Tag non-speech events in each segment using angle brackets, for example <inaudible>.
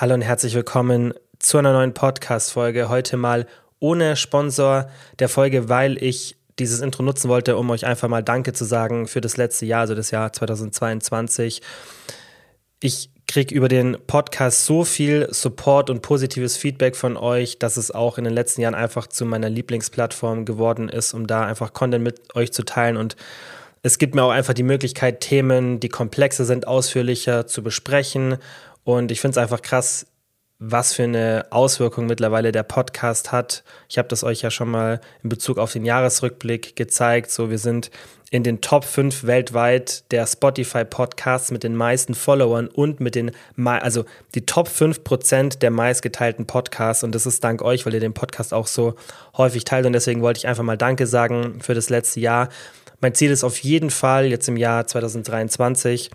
Hallo und herzlich willkommen zu einer neuen Podcast-Folge. Heute mal ohne Sponsor der Folge, weil ich dieses Intro nutzen wollte, um euch einfach mal Danke zu sagen für das letzte Jahr, also das Jahr 2022. Ich kriege über den Podcast so viel Support und positives Feedback von euch, dass es auch in den letzten Jahren einfach zu meiner Lieblingsplattform geworden ist, um da einfach Content mit euch zu teilen und es gibt mir auch einfach die Möglichkeit, Themen, die komplexer sind, ausführlicher zu besprechen und ich finde es einfach krass, was für eine Auswirkung mittlerweile der Podcast hat. Ich habe das euch ja schon mal in Bezug auf den Jahresrückblick gezeigt. So, wir sind in den Top 5 weltweit der Spotify Podcasts mit den meisten Followern und mit den, also die Top 5 Prozent der meistgeteilten Podcasts. Und das ist dank euch, weil ihr den Podcast auch so häufig teilt. Und deswegen wollte ich einfach mal Danke sagen für das letzte Jahr. Mein Ziel ist auf jeden Fall jetzt im Jahr 2023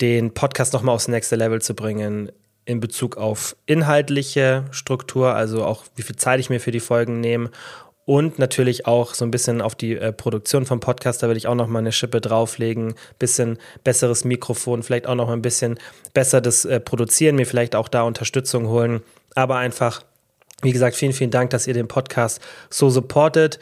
den Podcast nochmal aufs nächste Level zu bringen in Bezug auf inhaltliche Struktur, also auch wie viel Zeit ich mir für die Folgen nehme und natürlich auch so ein bisschen auf die äh, Produktion vom Podcast, da will ich auch noch mal eine Schippe drauflegen, bisschen besseres Mikrofon, vielleicht auch noch mal ein bisschen besser das äh, Produzieren, mir vielleicht auch da Unterstützung holen, aber einfach wie gesagt, vielen, vielen Dank, dass ihr den Podcast so supportet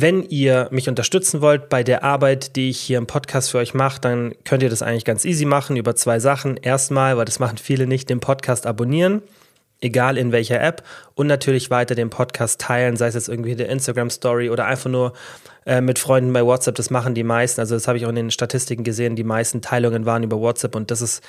wenn ihr mich unterstützen wollt bei der Arbeit, die ich hier im Podcast für euch mache, dann könnt ihr das eigentlich ganz easy machen über zwei Sachen. Erstmal, weil das machen viele nicht, den Podcast abonnieren, egal in welcher App, und natürlich weiter den Podcast teilen, sei es jetzt irgendwie der Instagram Story oder einfach nur äh, mit Freunden bei WhatsApp. Das machen die meisten. Also das habe ich auch in den Statistiken gesehen. Die meisten Teilungen waren über WhatsApp und das ist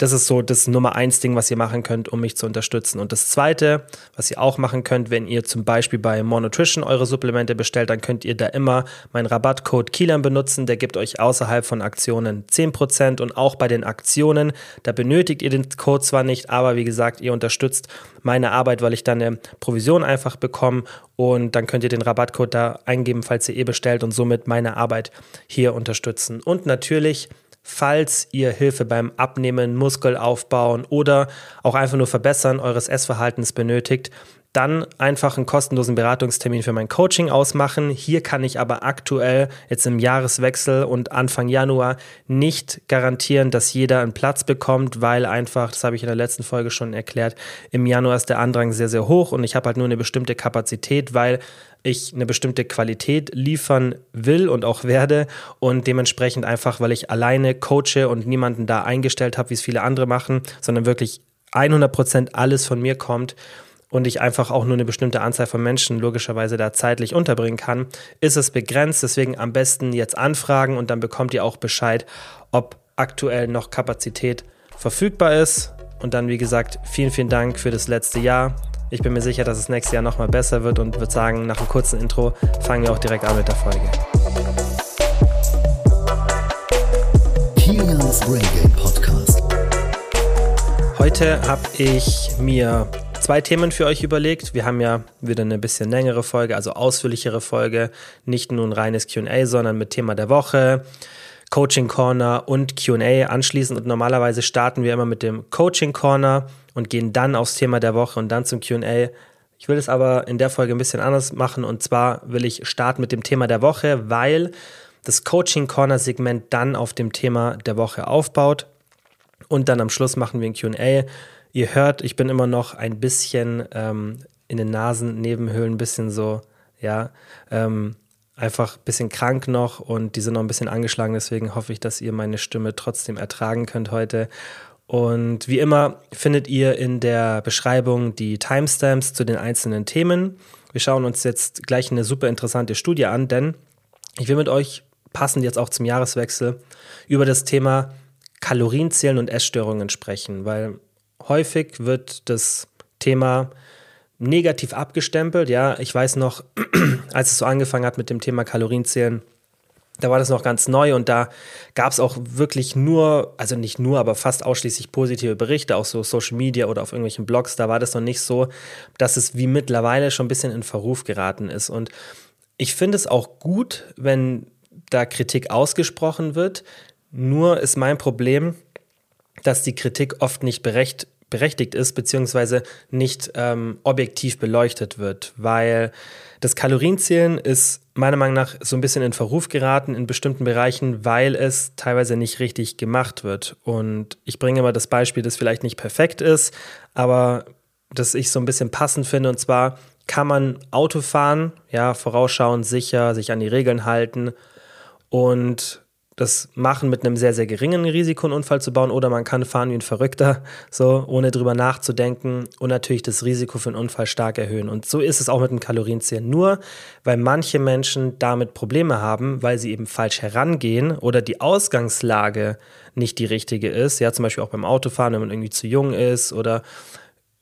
das ist so das Nummer eins Ding, was ihr machen könnt, um mich zu unterstützen. Und das zweite, was ihr auch machen könnt, wenn ihr zum Beispiel bei Monotrition eure Supplemente bestellt, dann könnt ihr da immer meinen Rabattcode Kielan benutzen. Der gibt euch außerhalb von Aktionen 10% und auch bei den Aktionen, da benötigt ihr den Code zwar nicht, aber wie gesagt, ihr unterstützt meine Arbeit, weil ich dann eine Provision einfach bekomme und dann könnt ihr den Rabattcode da eingeben, falls ihr eh bestellt und somit meine Arbeit hier unterstützen. Und natürlich falls ihr Hilfe beim Abnehmen, Muskelaufbauen oder auch einfach nur Verbessern eures Essverhaltens benötigt, dann einfach einen kostenlosen Beratungstermin für mein Coaching ausmachen. Hier kann ich aber aktuell jetzt im Jahreswechsel und Anfang Januar nicht garantieren, dass jeder einen Platz bekommt, weil einfach, das habe ich in der letzten Folge schon erklärt, im Januar ist der Andrang sehr, sehr hoch und ich habe halt nur eine bestimmte Kapazität, weil ich eine bestimmte Qualität liefern will und auch werde und dementsprechend einfach, weil ich alleine coache und niemanden da eingestellt habe, wie es viele andere machen, sondern wirklich 100% alles von mir kommt und ich einfach auch nur eine bestimmte Anzahl von Menschen logischerweise da zeitlich unterbringen kann, ist es begrenzt. Deswegen am besten jetzt anfragen und dann bekommt ihr auch Bescheid, ob aktuell noch Kapazität verfügbar ist. Und dann, wie gesagt, vielen, vielen Dank für das letzte Jahr. Ich bin mir sicher, dass es nächstes Jahr nochmal besser wird und würde sagen, nach einem kurzen Intro fangen wir auch direkt an mit der Folge. Podcast. Heute habe ich mir zwei Themen für euch überlegt. Wir haben ja wieder eine bisschen längere Folge, also ausführlichere Folge. Nicht nur ein reines QA, sondern mit Thema der Woche, Coaching Corner und QA anschließend. Und normalerweise starten wir immer mit dem Coaching Corner und gehen dann aufs Thema der Woche und dann zum QA. Ich will es aber in der Folge ein bisschen anders machen. Und zwar will ich starten mit dem Thema der Woche, weil das Coaching Corner Segment dann auf dem Thema der Woche aufbaut. Und dann am Schluss machen wir ein QA Ihr hört, ich bin immer noch ein bisschen ähm, in den Nasennebenhöhlen, ein bisschen so, ja, ähm, einfach ein bisschen krank noch und die sind noch ein bisschen angeschlagen. Deswegen hoffe ich, dass ihr meine Stimme trotzdem ertragen könnt heute. Und wie immer findet ihr in der Beschreibung die Timestamps zu den einzelnen Themen. Wir schauen uns jetzt gleich eine super interessante Studie an, denn ich will mit euch passend jetzt auch zum Jahreswechsel über das Thema Kalorienzählen und Essstörungen sprechen, weil häufig wird das Thema negativ abgestempelt. Ja, ich weiß noch, <clears throat> als es so angefangen hat mit dem Thema Kalorienzählen, da war das noch ganz neu und da gab es auch wirklich nur, also nicht nur, aber fast ausschließlich positive Berichte, auch so Social Media oder auf irgendwelchen Blogs. Da war das noch nicht so, dass es wie mittlerweile schon ein bisschen in Verruf geraten ist. Und ich finde es auch gut, wenn da Kritik ausgesprochen wird. Nur ist mein Problem, dass die Kritik oft nicht berecht, berechtigt ist, beziehungsweise nicht ähm, objektiv beleuchtet wird, weil das Kalorienzählen ist meiner Meinung nach so ein bisschen in Verruf geraten in bestimmten Bereichen, weil es teilweise nicht richtig gemacht wird. Und ich bringe immer das Beispiel, das vielleicht nicht perfekt ist, aber das ich so ein bisschen passend finde. Und zwar kann man Auto fahren, ja, vorausschauen, sicher, sich an die Regeln halten und das machen mit einem sehr, sehr geringen Risiko, einen Unfall zu bauen, oder man kann fahren wie ein Verrückter, so ohne drüber nachzudenken und natürlich das Risiko für einen Unfall stark erhöhen. Und so ist es auch mit dem Kalorienzählen. Nur weil manche Menschen damit Probleme haben, weil sie eben falsch herangehen oder die Ausgangslage nicht die richtige ist, ja, zum Beispiel auch beim Autofahren, wenn man irgendwie zu jung ist oder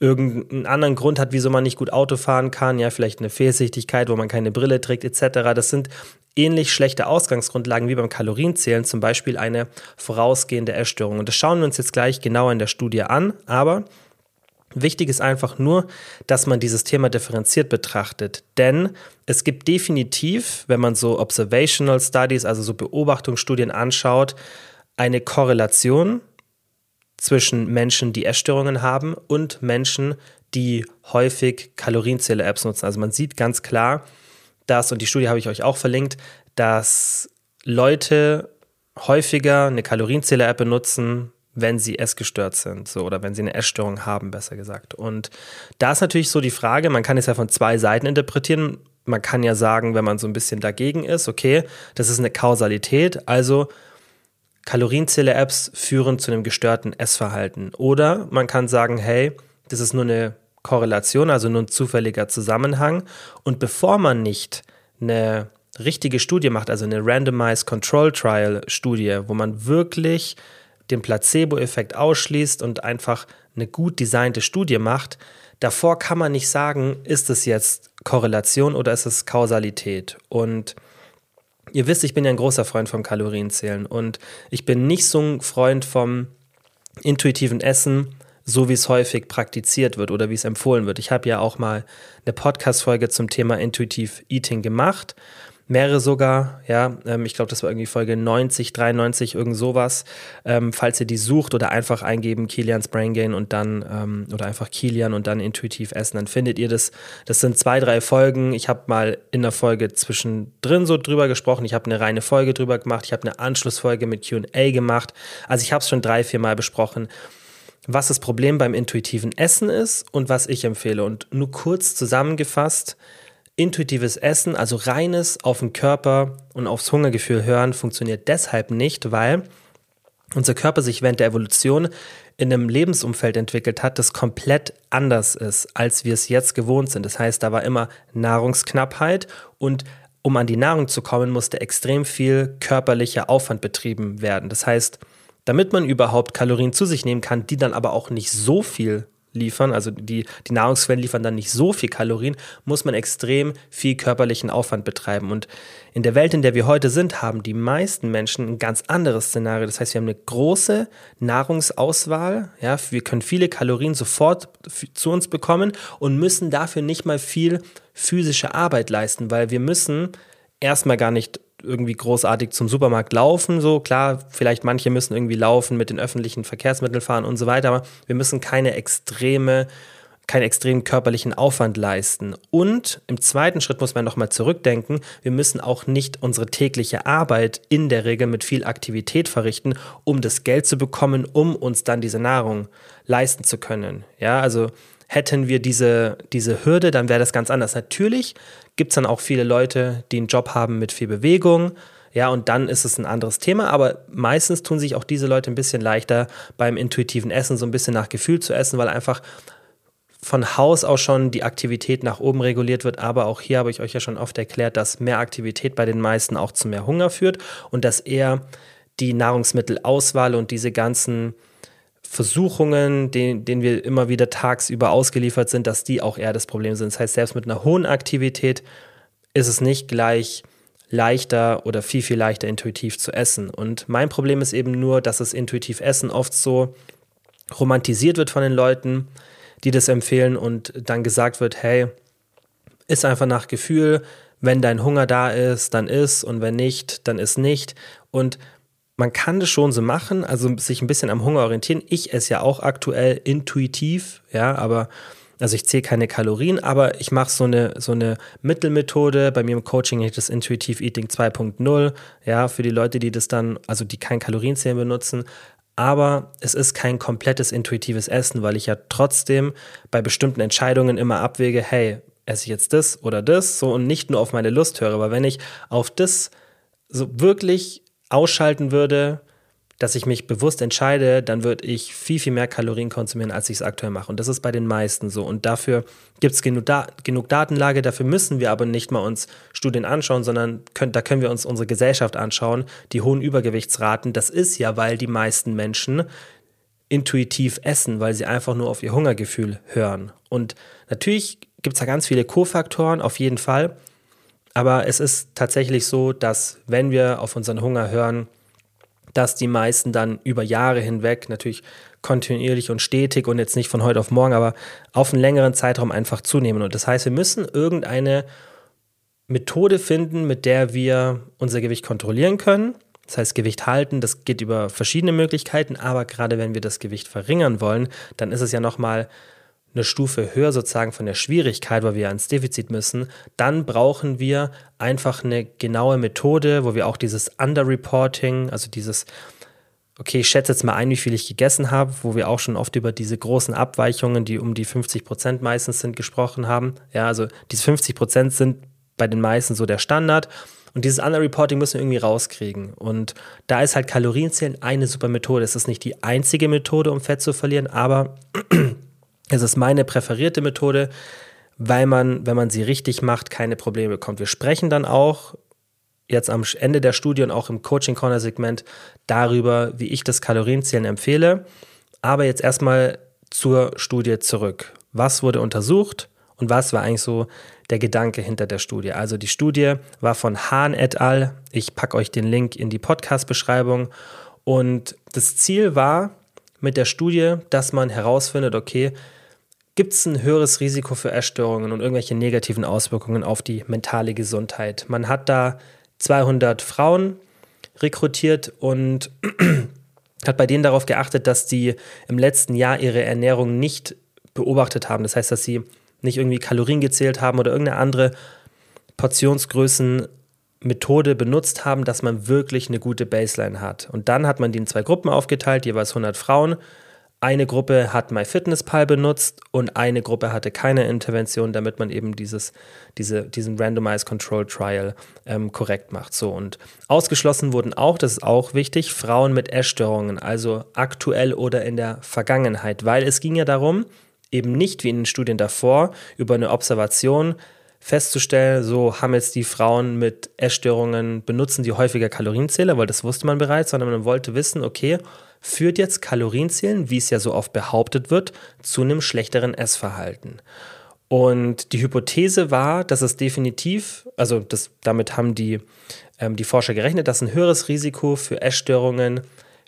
irgendeinen anderen Grund hat, wieso man nicht gut Auto fahren kann, ja, vielleicht eine Fehlsichtigkeit, wo man keine Brille trägt, etc. Das sind ähnlich schlechte Ausgangsgrundlagen wie beim Kalorienzählen, zum Beispiel eine vorausgehende Essstörung. Und das schauen wir uns jetzt gleich genauer in der Studie an, aber Wichtig ist einfach nur, dass man dieses Thema differenziert betrachtet. Denn es gibt definitiv, wenn man so Observational Studies, also so Beobachtungsstudien anschaut, eine Korrelation zwischen Menschen, die Essstörungen haben und Menschen, die häufig Kalorienzähler-Apps nutzen. Also man sieht ganz klar, dass, und die Studie habe ich euch auch verlinkt, dass Leute häufiger eine Kalorienzähler-App benutzen, wenn sie essgestört sind, so oder wenn sie eine Essstörung haben, besser gesagt. Und da ist natürlich so die Frage, man kann es ja von zwei Seiten interpretieren. Man kann ja sagen, wenn man so ein bisschen dagegen ist, okay, das ist eine Kausalität, also Kalorienzähler-Apps führen zu einem gestörten Essverhalten. Oder man kann sagen, hey, das ist nur eine Korrelation, also nur ein zufälliger Zusammenhang. Und bevor man nicht eine richtige Studie macht, also eine Randomized Control Trial Studie, wo man wirklich den Placebo-Effekt ausschließt und einfach eine gut designte Studie macht, davor kann man nicht sagen, ist es jetzt Korrelation oder ist es Kausalität. Und Ihr wisst, ich bin ja ein großer Freund vom Kalorienzählen und ich bin nicht so ein Freund vom intuitiven Essen, so wie es häufig praktiziert wird oder wie es empfohlen wird. Ich habe ja auch mal eine Podcast-Folge zum Thema Intuitive Eating gemacht mehrere sogar, ja, ähm, ich glaube, das war irgendwie Folge 90, 93, irgend sowas. Ähm, falls ihr die sucht oder einfach eingeben Kilians Brain Gain und dann, ähm, oder einfach Kilian und dann intuitiv essen, dann findet ihr das. Das sind zwei, drei Folgen. Ich habe mal in der Folge zwischendrin so drüber gesprochen. Ich habe eine reine Folge drüber gemacht. Ich habe eine Anschlussfolge mit QA gemacht. Also ich habe es schon drei, vier Mal besprochen was das Problem beim intuitiven Essen ist und was ich empfehle. Und nur kurz zusammengefasst, Intuitives Essen, also reines auf den Körper und aufs Hungergefühl hören, funktioniert deshalb nicht, weil unser Körper sich während der Evolution in einem Lebensumfeld entwickelt hat, das komplett anders ist, als wir es jetzt gewohnt sind. Das heißt, da war immer Nahrungsknappheit und um an die Nahrung zu kommen, musste extrem viel körperlicher Aufwand betrieben werden. Das heißt, damit man überhaupt Kalorien zu sich nehmen kann, die dann aber auch nicht so viel liefern, also die, die Nahrungsquellen liefern dann nicht so viel Kalorien, muss man extrem viel körperlichen Aufwand betreiben. Und in der Welt, in der wir heute sind, haben die meisten Menschen ein ganz anderes Szenario. Das heißt, wir haben eine große Nahrungsauswahl, ja, wir können viele Kalorien sofort zu uns bekommen und müssen dafür nicht mal viel physische Arbeit leisten, weil wir müssen erstmal gar nicht irgendwie großartig zum Supermarkt laufen. So klar, vielleicht manche müssen irgendwie laufen, mit den öffentlichen Verkehrsmitteln fahren und so weiter, aber wir müssen keine extreme keinen extremen körperlichen Aufwand leisten. Und im zweiten Schritt muss man nochmal zurückdenken, wir müssen auch nicht unsere tägliche Arbeit in der Regel mit viel Aktivität verrichten, um das Geld zu bekommen, um uns dann diese Nahrung leisten zu können. Ja, also hätten wir diese, diese Hürde, dann wäre das ganz anders. Natürlich gibt es dann auch viele Leute, die einen Job haben mit viel Bewegung. Ja, und dann ist es ein anderes Thema, aber meistens tun sich auch diese Leute ein bisschen leichter beim intuitiven Essen, so ein bisschen nach Gefühl zu essen, weil einfach von Haus aus schon die Aktivität nach oben reguliert wird. Aber auch hier habe ich euch ja schon oft erklärt, dass mehr Aktivität bei den meisten auch zu mehr Hunger führt und dass eher die Nahrungsmittelauswahl und diese ganzen Versuchungen, denen, denen wir immer wieder tagsüber ausgeliefert sind, dass die auch eher das Problem sind. Das heißt, selbst mit einer hohen Aktivität ist es nicht gleich leichter oder viel, viel leichter intuitiv zu essen. Und mein Problem ist eben nur, dass das intuitiv Essen oft so romantisiert wird von den Leuten, die das empfehlen und dann gesagt wird, hey, ist einfach nach Gefühl, wenn dein Hunger da ist, dann ist und wenn nicht, dann ist nicht. Und man kann das schon so machen, also sich ein bisschen am Hunger orientieren. Ich esse ja auch aktuell intuitiv, ja, aber also ich zähle keine Kalorien, aber ich mache so eine, so eine Mittelmethode. Bei mir im Coaching ist das Intuitive Eating 2.0. Ja, für die Leute, die das dann, also die kein Kalorienzählen benutzen. Aber es ist kein komplettes intuitives Essen, weil ich ja trotzdem bei bestimmten Entscheidungen immer abwäge, hey, esse ich jetzt das oder das, so und nicht nur auf meine Lust höre. Aber wenn ich auf das so wirklich ausschalten würde, dass ich mich bewusst entscheide, dann würde ich viel, viel mehr Kalorien konsumieren, als ich es aktuell mache. Und das ist bei den meisten so. Und dafür gibt es genug, da genug Datenlage, dafür müssen wir aber nicht mal uns Studien anschauen, sondern können, da können wir uns unsere Gesellschaft anschauen, die hohen Übergewichtsraten. Das ist ja, weil die meisten Menschen intuitiv essen, weil sie einfach nur auf ihr Hungergefühl hören. Und natürlich gibt es da ganz viele Kofaktoren, auf jeden Fall. Aber es ist tatsächlich so, dass wenn wir auf unseren Hunger hören, dass die meisten dann über Jahre hinweg natürlich kontinuierlich und stetig und jetzt nicht von heute auf morgen, aber auf einen längeren Zeitraum einfach zunehmen. Und das heißt, wir müssen irgendeine Methode finden, mit der wir unser Gewicht kontrollieren können. Das heißt, Gewicht halten, das geht über verschiedene Möglichkeiten, aber gerade wenn wir das Gewicht verringern wollen, dann ist es ja nochmal eine Stufe höher sozusagen von der Schwierigkeit, weil wir ans Defizit müssen, dann brauchen wir einfach eine genaue Methode, wo wir auch dieses Underreporting, also dieses, okay, ich schätze jetzt mal ein, wie viel ich gegessen habe, wo wir auch schon oft über diese großen Abweichungen, die um die 50 Prozent meistens sind, gesprochen haben. Ja, also diese 50 Prozent sind bei den meisten so der Standard. Und dieses Underreporting müssen wir irgendwie rauskriegen. Und da ist halt Kalorienzählen eine super Methode. Es ist nicht die einzige Methode, um Fett zu verlieren, aber es ist meine präferierte Methode, weil man, wenn man sie richtig macht, keine Probleme bekommt. Wir sprechen dann auch jetzt am Ende der Studie und auch im Coaching Corner Segment darüber, wie ich das Kalorienzählen empfehle. Aber jetzt erstmal zur Studie zurück. Was wurde untersucht und was war eigentlich so der Gedanke hinter der Studie? Also die Studie war von Hahn et al. Ich packe euch den Link in die Podcast-Beschreibung. Und das Ziel war mit der Studie, dass man herausfindet, okay, Gibt es ein höheres Risiko für Essstörungen und irgendwelche negativen Auswirkungen auf die mentale Gesundheit? Man hat da 200 Frauen rekrutiert und <clears throat> hat bei denen darauf geachtet, dass die im letzten Jahr ihre Ernährung nicht beobachtet haben. Das heißt, dass sie nicht irgendwie Kalorien gezählt haben oder irgendeine andere Portionsgrößenmethode benutzt haben, dass man wirklich eine gute Baseline hat. Und dann hat man die in zwei Gruppen aufgeteilt, jeweils 100 Frauen eine Gruppe hat MyFitnessPal benutzt und eine Gruppe hatte keine Intervention, damit man eben dieses, diese, diesen Randomized Control Trial ähm, korrekt macht. So und ausgeschlossen wurden auch, das ist auch wichtig, Frauen mit Essstörungen, also aktuell oder in der Vergangenheit, weil es ging ja darum, eben nicht wie in den Studien davor über eine Observation festzustellen, so haben jetzt die Frauen mit Essstörungen, benutzen die häufiger Kalorienzähler, weil das wusste man bereits, sondern man wollte wissen, okay, führt jetzt Kalorienzählen, wie es ja so oft behauptet wird, zu einem schlechteren Essverhalten. Und die Hypothese war, dass es definitiv, also das, damit haben die, ähm, die Forscher gerechnet, dass ein höheres Risiko für Essstörungen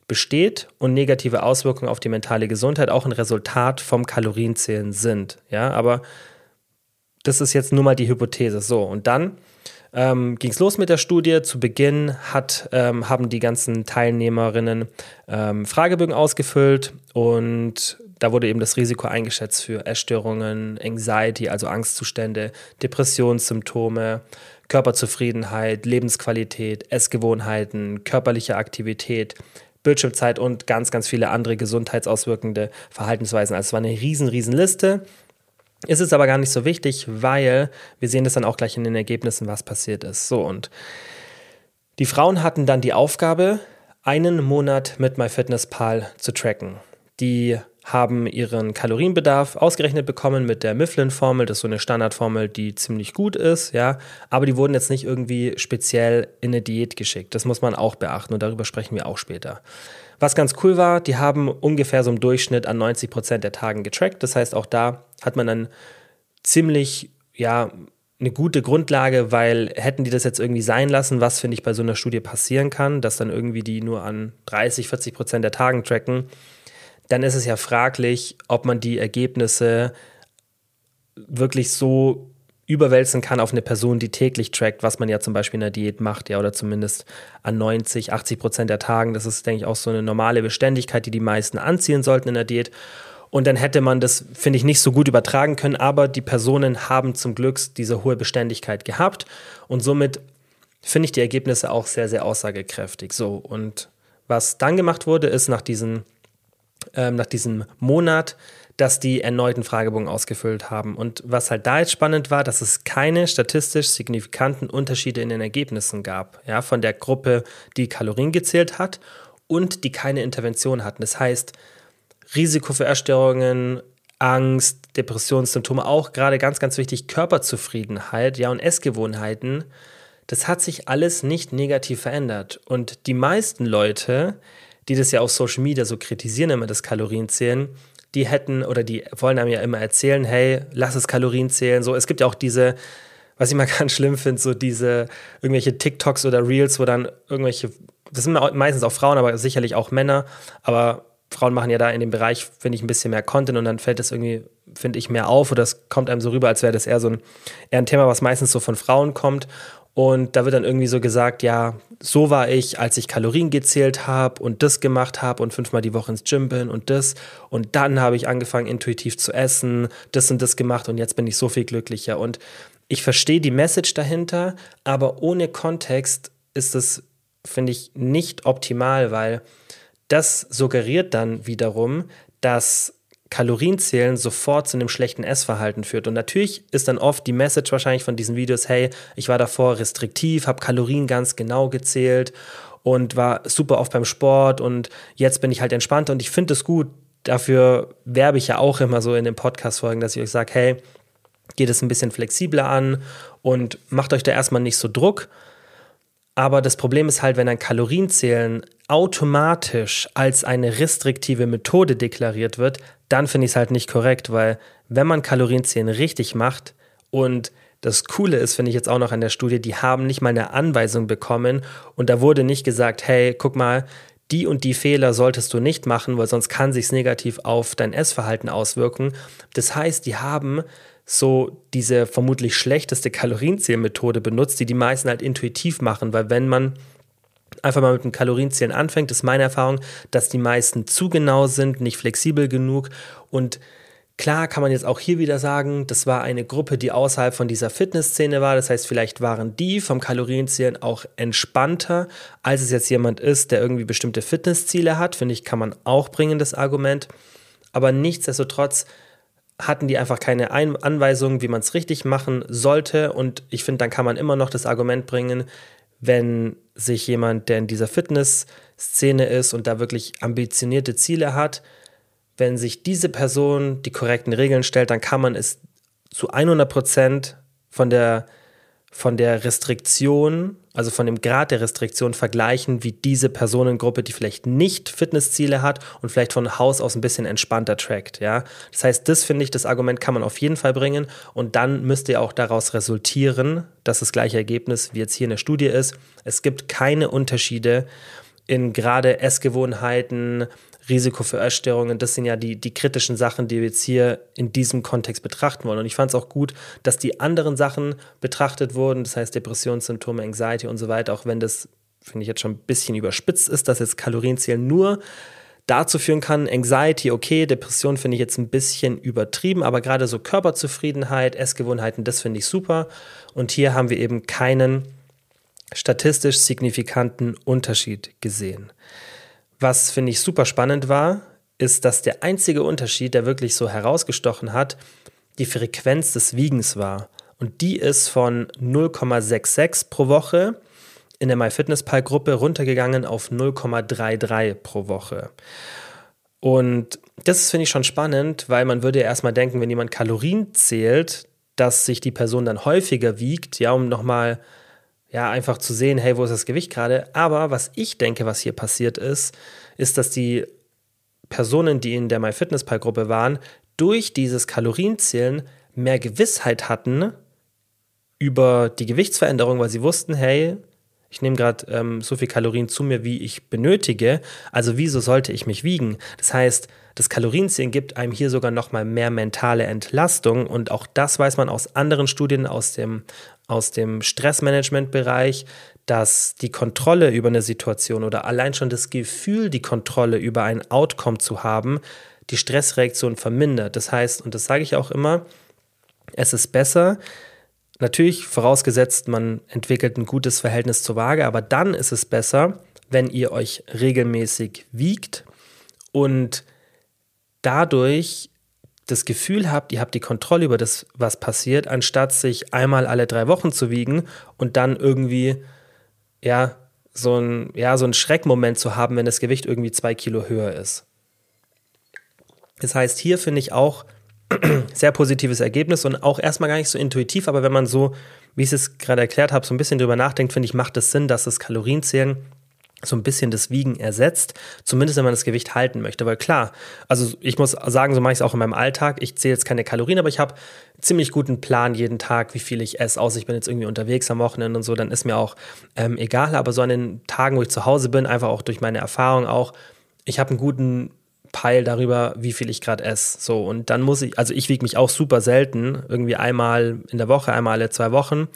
besteht und negative Auswirkungen auf die mentale Gesundheit auch ein Resultat vom Kalorienzählen sind. Ja, aber das ist jetzt nur mal die Hypothese. So, und dann ähm, ging es los mit der Studie. Zu Beginn hat, ähm, haben die ganzen Teilnehmerinnen ähm, Fragebögen ausgefüllt und da wurde eben das Risiko eingeschätzt für Essstörungen, Anxiety, also Angstzustände, Depressionssymptome, Körperzufriedenheit, Lebensqualität, Essgewohnheiten, körperliche Aktivität, Bildschirmzeit und ganz, ganz viele andere gesundheitsauswirkende Verhaltensweisen. Also es war eine riesen, riesen Liste. Ist es aber gar nicht so wichtig, weil wir sehen das dann auch gleich in den Ergebnissen, was passiert ist. So, und die Frauen hatten dann die Aufgabe, einen Monat mit MyFitnessPal zu tracken. Die haben ihren Kalorienbedarf ausgerechnet bekommen mit der Mifflin-Formel. Das ist so eine Standardformel, die ziemlich gut ist, ja. Aber die wurden jetzt nicht irgendwie speziell in eine Diät geschickt. Das muss man auch beachten und darüber sprechen wir auch später. Was ganz cool war, die haben ungefähr so im Durchschnitt an 90 Prozent der Tagen getrackt. Das heißt, auch da hat man dann ziemlich, ja, eine gute Grundlage, weil hätten die das jetzt irgendwie sein lassen, was finde ich bei so einer Studie passieren kann, dass dann irgendwie die nur an 30, 40 Prozent der Tagen tracken, dann ist es ja fraglich, ob man die Ergebnisse wirklich so überwälzen kann auf eine Person, die täglich trackt, was man ja zum Beispiel in der Diät macht, ja, oder zumindest an 90, 80 Prozent der Tagen. Das ist, denke ich, auch so eine normale Beständigkeit, die die meisten anziehen sollten in der Diät. Und dann hätte man das, finde ich, nicht so gut übertragen können, aber die Personen haben zum Glück diese hohe Beständigkeit gehabt und somit finde ich die Ergebnisse auch sehr, sehr aussagekräftig. So, und was dann gemacht wurde, ist nach, diesen, ähm, nach diesem Monat dass die erneuten Fragebogen ausgefüllt haben. Und was halt da jetzt spannend war, dass es keine statistisch signifikanten Unterschiede in den Ergebnissen gab, ja, von der Gruppe, die Kalorien gezählt hat und die keine Intervention hatten. Das heißt, Risiko für Erstörungen, Angst, Depressionssymptome, auch gerade ganz, ganz wichtig, Körperzufriedenheit, ja, und Essgewohnheiten, das hat sich alles nicht negativ verändert. Und die meisten Leute, die das ja auf Social Media so kritisieren, immer das Kalorienzählen, die hätten oder die wollen einem ja immer erzählen, hey, lass es Kalorien zählen. So, es gibt ja auch diese, was ich mal <laughs> ganz schlimm finde, so diese irgendwelche TikToks oder Reels, wo dann irgendwelche, das sind meistens auch Frauen, aber sicherlich auch Männer, aber Frauen machen ja da in dem Bereich, finde ich, ein bisschen mehr Content und dann fällt das irgendwie, finde ich, mehr auf oder das kommt einem so rüber, als wäre das eher so ein, eher ein Thema, was meistens so von Frauen kommt und da wird dann irgendwie so gesagt, ja, so war ich, als ich Kalorien gezählt habe und das gemacht habe und fünfmal die Woche ins Gym bin und das. Und dann habe ich angefangen, intuitiv zu essen, das und das gemacht und jetzt bin ich so viel glücklicher. Und ich verstehe die Message dahinter, aber ohne Kontext ist es, finde ich, nicht optimal, weil das suggeriert dann wiederum, dass Kalorienzählen sofort zu einem schlechten Essverhalten führt. Und natürlich ist dann oft die Message wahrscheinlich von diesen Videos, hey, ich war davor restriktiv, habe Kalorien ganz genau gezählt und war super oft beim Sport und jetzt bin ich halt entspannter und ich finde es gut. Dafür werbe ich ja auch immer so in den Podcast-Folgen, dass ich euch sage, hey, geht es ein bisschen flexibler an und macht euch da erstmal nicht so Druck. Aber das Problem ist halt, wenn ein Kalorienzählen automatisch als eine restriktive Methode deklariert wird, dann finde ich es halt nicht korrekt, weil wenn man Kalorienzählen richtig macht und das Coole ist, finde ich jetzt auch noch an der Studie, die haben nicht mal eine Anweisung bekommen und da wurde nicht gesagt, hey, guck mal, die und die Fehler solltest du nicht machen, weil sonst kann sich negativ auf dein Essverhalten auswirken. Das heißt, die haben so diese vermutlich schlechteste Kalorienzählmethode benutzt, die die meisten halt intuitiv machen, weil wenn man einfach mal mit dem Kalorienzählen anfängt, ist meine Erfahrung, dass die meisten zu genau sind, nicht flexibel genug und Klar kann man jetzt auch hier wieder sagen, das war eine Gruppe, die außerhalb von dieser Fitnessszene war. Das heißt, vielleicht waren die vom Kalorienzählen auch entspannter, als es jetzt jemand ist, der irgendwie bestimmte Fitnessziele hat. Finde ich, kann man auch bringen, das Argument. Aber nichtsdestotrotz hatten die einfach keine Ein Anweisungen, wie man es richtig machen sollte. Und ich finde, dann kann man immer noch das Argument bringen, wenn sich jemand, der in dieser Fitnessszene ist und da wirklich ambitionierte Ziele hat, wenn sich diese Person die korrekten Regeln stellt, dann kann man es zu 100 Prozent von der von der Restriktion, also von dem Grad der Restriktion vergleichen, wie diese Personengruppe, die vielleicht nicht Fitnessziele hat und vielleicht von Haus aus ein bisschen entspannter trackt, ja. Das heißt, das finde ich, das Argument kann man auf jeden Fall bringen und dann müsste auch daraus resultieren, dass das gleiche Ergebnis wie jetzt hier in der Studie ist. Es gibt keine Unterschiede in gerade Essgewohnheiten, Risiko für Essstörungen, das sind ja die, die kritischen Sachen, die wir jetzt hier in diesem Kontext betrachten wollen. Und ich fand es auch gut, dass die anderen Sachen betrachtet wurden, das heißt Depressionssymptome, Anxiety und so weiter, auch wenn das, finde ich, jetzt schon ein bisschen überspitzt ist, dass jetzt Kalorienzählen nur dazu führen kann, Anxiety, okay, Depression finde ich jetzt ein bisschen übertrieben, aber gerade so Körperzufriedenheit, Essgewohnheiten, das finde ich super. Und hier haben wir eben keinen statistisch signifikanten Unterschied gesehen. Was finde ich super spannend war, ist, dass der einzige Unterschied, der wirklich so herausgestochen hat, die Frequenz des Wiegens war. Und die ist von 0,66 pro Woche in der MyFitnessPal-Gruppe runtergegangen auf 0,33 pro Woche. Und das finde ich schon spannend, weil man würde ja erstmal denken, wenn jemand Kalorien zählt, dass sich die Person dann häufiger wiegt, ja, um nochmal ja, einfach zu sehen, hey, wo ist das Gewicht gerade? Aber was ich denke, was hier passiert ist, ist, dass die Personen, die in der MyFitnessPal-Gruppe waren, durch dieses Kalorienzählen mehr Gewissheit hatten über die Gewichtsveränderung, weil sie wussten, hey, ich nehme gerade ähm, so viel Kalorien zu mir, wie ich benötige. Also wieso sollte ich mich wiegen? Das heißt, das Kalorienzählen gibt einem hier sogar noch mal mehr mentale Entlastung und auch das weiß man aus anderen Studien aus dem aus dem Stressmanagement-Bereich, dass die Kontrolle über eine Situation oder allein schon das Gefühl, die Kontrolle über ein Outcome zu haben, die Stressreaktion vermindert. Das heißt, und das sage ich auch immer, es ist besser, natürlich vorausgesetzt, man entwickelt ein gutes Verhältnis zur Waage, aber dann ist es besser, wenn ihr euch regelmäßig wiegt und dadurch das Gefühl habt, ihr habt die Kontrolle über das, was passiert, anstatt sich einmal alle drei Wochen zu wiegen und dann irgendwie, ja, so ein, ja, so ein Schreckmoment zu haben, wenn das Gewicht irgendwie zwei Kilo höher ist. Das heißt, hier finde ich auch sehr positives Ergebnis und auch erstmal gar nicht so intuitiv, aber wenn man so, wie ich es gerade erklärt habe, so ein bisschen drüber nachdenkt, finde ich, macht es Sinn, dass das Kalorienzählen so ein bisschen das Wiegen ersetzt, zumindest wenn man das Gewicht halten möchte. Weil klar, also ich muss sagen, so mache ich es auch in meinem Alltag. Ich zähle jetzt keine Kalorien, aber ich habe ziemlich guten Plan jeden Tag, wie viel ich esse, aus ich bin jetzt irgendwie unterwegs am Wochenende und so, dann ist mir auch ähm, egal. Aber so an den Tagen, wo ich zu Hause bin, einfach auch durch meine Erfahrung auch, ich habe einen guten Peil darüber, wie viel ich gerade esse. So, und dann muss ich, also ich wiege mich auch super selten, irgendwie einmal in der Woche, einmal alle zwei Wochen.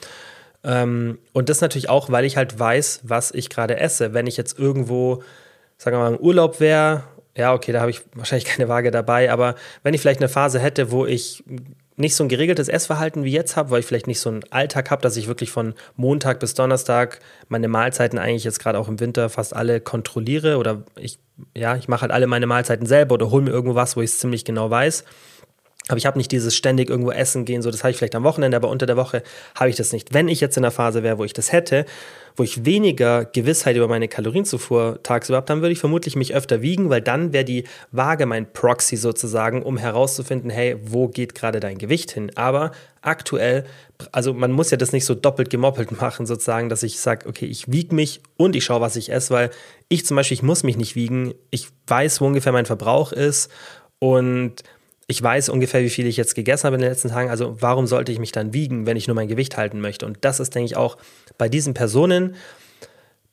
Ähm, und das natürlich auch, weil ich halt weiß, was ich gerade esse. Wenn ich jetzt irgendwo, sagen wir mal, im Urlaub wäre, ja, okay, da habe ich wahrscheinlich <laughs> keine Waage dabei, aber wenn ich vielleicht eine Phase hätte, wo ich nicht so ein geregeltes Essverhalten wie jetzt habe, weil ich vielleicht nicht so einen Alltag habe, dass ich wirklich von Montag bis Donnerstag meine Mahlzeiten eigentlich jetzt gerade auch im Winter fast alle kontrolliere oder ich, ja, ich mache halt alle meine Mahlzeiten selber oder hole mir irgendwo was, wo ich es ziemlich genau weiß. Aber ich habe nicht dieses ständig irgendwo essen gehen, so das habe ich vielleicht am Wochenende, aber unter der Woche habe ich das nicht. Wenn ich jetzt in der Phase wäre, wo ich das hätte, wo ich weniger Gewissheit über meine Kalorienzufuhr tagsüber habe, dann würde ich vermutlich mich öfter wiegen, weil dann wäre die Waage mein Proxy sozusagen, um herauszufinden, hey, wo geht gerade dein Gewicht hin? Aber aktuell, also man muss ja das nicht so doppelt gemoppelt <laughs> machen, sozusagen, dass ich sage, okay, ich wiege mich und ich schaue, was ich esse, weil ich zum Beispiel, ich muss mich nicht wiegen, ich weiß, wo ungefähr mein Verbrauch ist und ich weiß ungefähr, wie viel ich jetzt gegessen habe in den letzten Tagen. Also warum sollte ich mich dann wiegen, wenn ich nur mein Gewicht halten möchte? Und das ist, denke ich, auch bei diesen Personen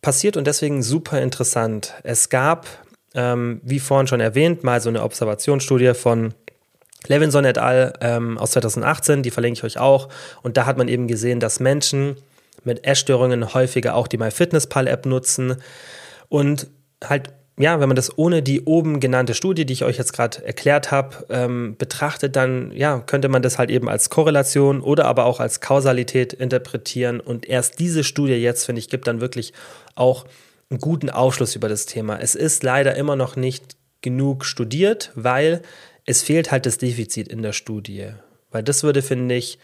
passiert und deswegen super interessant. Es gab, ähm, wie vorhin schon erwähnt, mal so eine Observationsstudie von Levinson et al. Ähm, aus 2018, die verlinke ich euch auch. Und da hat man eben gesehen, dass Menschen mit Essstörungen häufiger auch die MyFitnessPal-App nutzen und halt ja, wenn man das ohne die oben genannte Studie, die ich euch jetzt gerade erklärt habe, ähm, betrachtet, dann ja, könnte man das halt eben als Korrelation oder aber auch als Kausalität interpretieren. Und erst diese Studie jetzt, finde ich, gibt dann wirklich auch einen guten Aufschluss über das Thema. Es ist leider immer noch nicht genug studiert, weil es fehlt halt das Defizit in der Studie. Weil das würde, finde ich,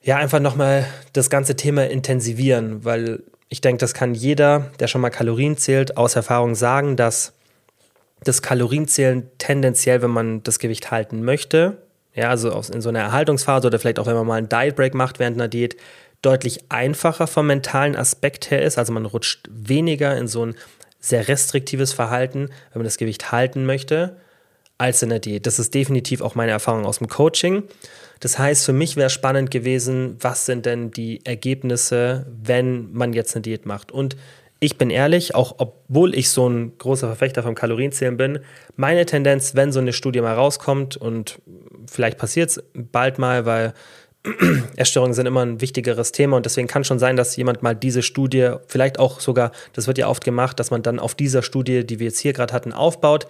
ja, einfach nochmal das ganze Thema intensivieren, weil ich denke, das kann jeder, der schon mal Kalorien zählt, aus Erfahrung sagen, dass das Kalorienzählen tendenziell, wenn man das Gewicht halten möchte, ja, also in so einer Erhaltungsphase oder vielleicht auch wenn man mal einen Diet Break macht während einer Diät, deutlich einfacher vom mentalen Aspekt her ist. Also man rutscht weniger in so ein sehr restriktives Verhalten, wenn man das Gewicht halten möchte, als in der Diät. Das ist definitiv auch meine Erfahrung aus dem Coaching. Das heißt, für mich wäre spannend gewesen, was sind denn die Ergebnisse, wenn man jetzt eine Diät macht. Und ich bin ehrlich, auch obwohl ich so ein großer Verfechter vom Kalorienzählen bin, meine Tendenz, wenn so eine Studie mal rauskommt und vielleicht passiert es bald mal, weil <clears throat> Essstörungen sind immer ein wichtigeres Thema und deswegen kann schon sein, dass jemand mal diese Studie, vielleicht auch sogar, das wird ja oft gemacht, dass man dann auf dieser Studie, die wir jetzt hier gerade hatten, aufbaut.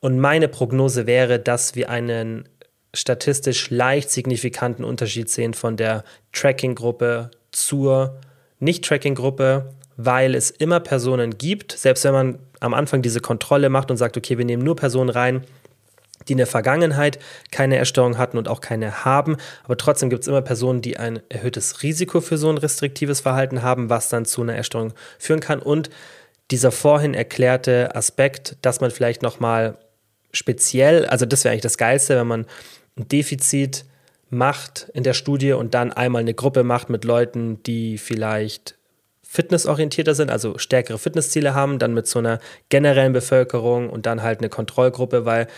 Und meine Prognose wäre, dass wir einen statistisch leicht signifikanten Unterschied sehen von der Tracking-Gruppe zur Nicht-Tracking-Gruppe, weil es immer Personen gibt, selbst wenn man am Anfang diese Kontrolle macht und sagt, okay, wir nehmen nur Personen rein, die in der Vergangenheit keine Erstörung hatten und auch keine haben. Aber trotzdem gibt es immer Personen, die ein erhöhtes Risiko für so ein restriktives Verhalten haben, was dann zu einer Erstörung führen kann. Und dieser vorhin erklärte Aspekt, dass man vielleicht nochmal speziell, also das wäre eigentlich das Geilste, wenn man ein Defizit macht in der Studie und dann einmal eine Gruppe macht mit Leuten, die vielleicht fitnessorientierter sind, also stärkere Fitnessziele haben, dann mit so einer generellen Bevölkerung und dann halt eine Kontrollgruppe, weil,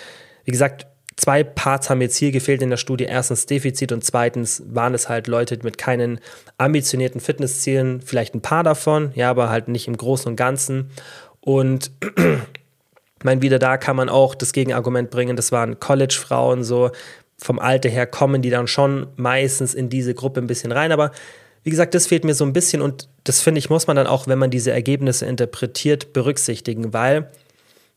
wie gesagt, zwei Parts haben jetzt hier gefehlt in der Studie. Erstens Defizit und zweitens waren es halt Leute mit keinen ambitionierten Fitnesszielen, vielleicht ein paar davon, ja, aber halt nicht im Großen und Ganzen. Und <clears throat> ich meine, wieder da kann man auch das Gegenargument bringen, das waren College-Frauen, so vom Alter her kommen die dann schon meistens in diese Gruppe ein bisschen rein, aber wie gesagt, das fehlt mir so ein bisschen und das finde ich, muss man dann auch, wenn man diese Ergebnisse interpretiert, berücksichtigen, weil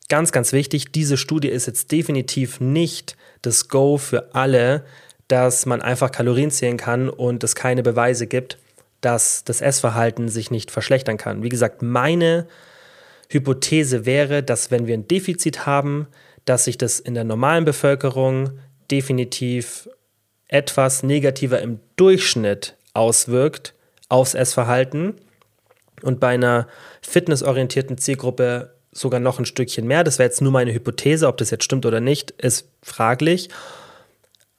ganz, ganz wichtig, diese Studie ist jetzt definitiv nicht das Go für alle, dass man einfach Kalorien zählen kann und es keine Beweise gibt, dass das Essverhalten sich nicht verschlechtern kann. Wie gesagt, meine Hypothese wäre, dass wenn wir ein Defizit haben, dass sich das in der normalen Bevölkerung definitiv etwas negativer im Durchschnitt auswirkt aufs Essverhalten und bei einer fitnessorientierten Zielgruppe sogar noch ein Stückchen mehr. Das wäre jetzt nur meine Hypothese, ob das jetzt stimmt oder nicht, ist fraglich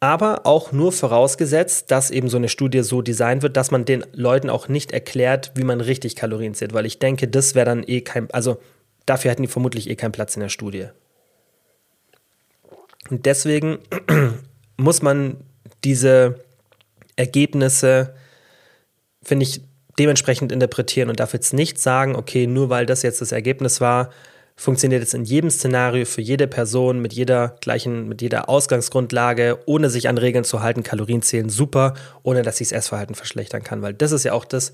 aber auch nur vorausgesetzt, dass eben so eine Studie so designt wird, dass man den Leuten auch nicht erklärt, wie man richtig Kalorien zählt, weil ich denke, das wäre dann eh kein, also dafür hätten die vermutlich eh keinen Platz in der Studie. Und deswegen <clears throat> muss man diese Ergebnisse, finde ich, dementsprechend interpretieren und darf jetzt nicht sagen, okay, nur weil das jetzt das Ergebnis war, funktioniert es in jedem Szenario für jede Person mit jeder gleichen, mit jeder Ausgangsgrundlage, ohne sich an Regeln zu halten, Kalorien zählen super, ohne dass sich das Essverhalten verschlechtern kann. Weil das ist ja auch das,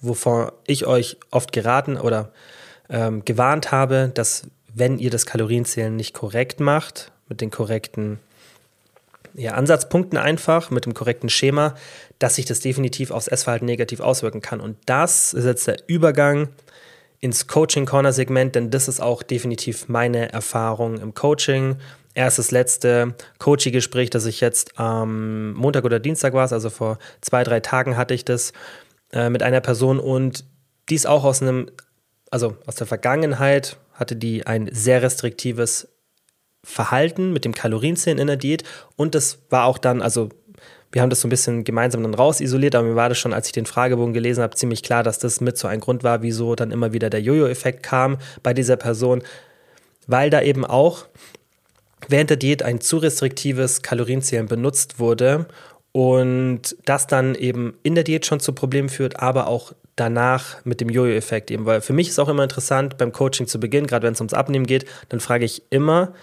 wovon ich euch oft geraten oder ähm, gewarnt habe, dass wenn ihr das Kalorienzählen nicht korrekt macht, mit den korrekten ja, Ansatzpunkten einfach, mit dem korrekten Schema, dass sich das definitiv aufs Essverhalten negativ auswirken kann. Und das ist jetzt der Übergang ins Coaching-Corner-Segment, denn das ist auch definitiv meine Erfahrung im Coaching. Erstes, letzte Coaching-Gespräch, das ich jetzt am Montag oder Dienstag war, also vor zwei, drei Tagen hatte ich das äh, mit einer Person und die ist auch aus einem, also aus der Vergangenheit, hatte die ein sehr restriktives Verhalten mit dem Kalorienzählen in der Diät und das war auch dann, also wir haben das so ein bisschen gemeinsam dann rausisoliert, aber mir war das schon, als ich den Fragebogen gelesen habe, ziemlich klar, dass das mit so ein Grund war, wieso dann immer wieder der Jojo-Effekt kam bei dieser Person, weil da eben auch während der Diät ein zu restriktives Kalorienzählen benutzt wurde und das dann eben in der Diät schon zu Problemen führt, aber auch danach mit dem Jojo-Effekt eben, weil für mich ist auch immer interessant beim Coaching zu Beginn, gerade wenn es ums Abnehmen geht, dann frage ich immer,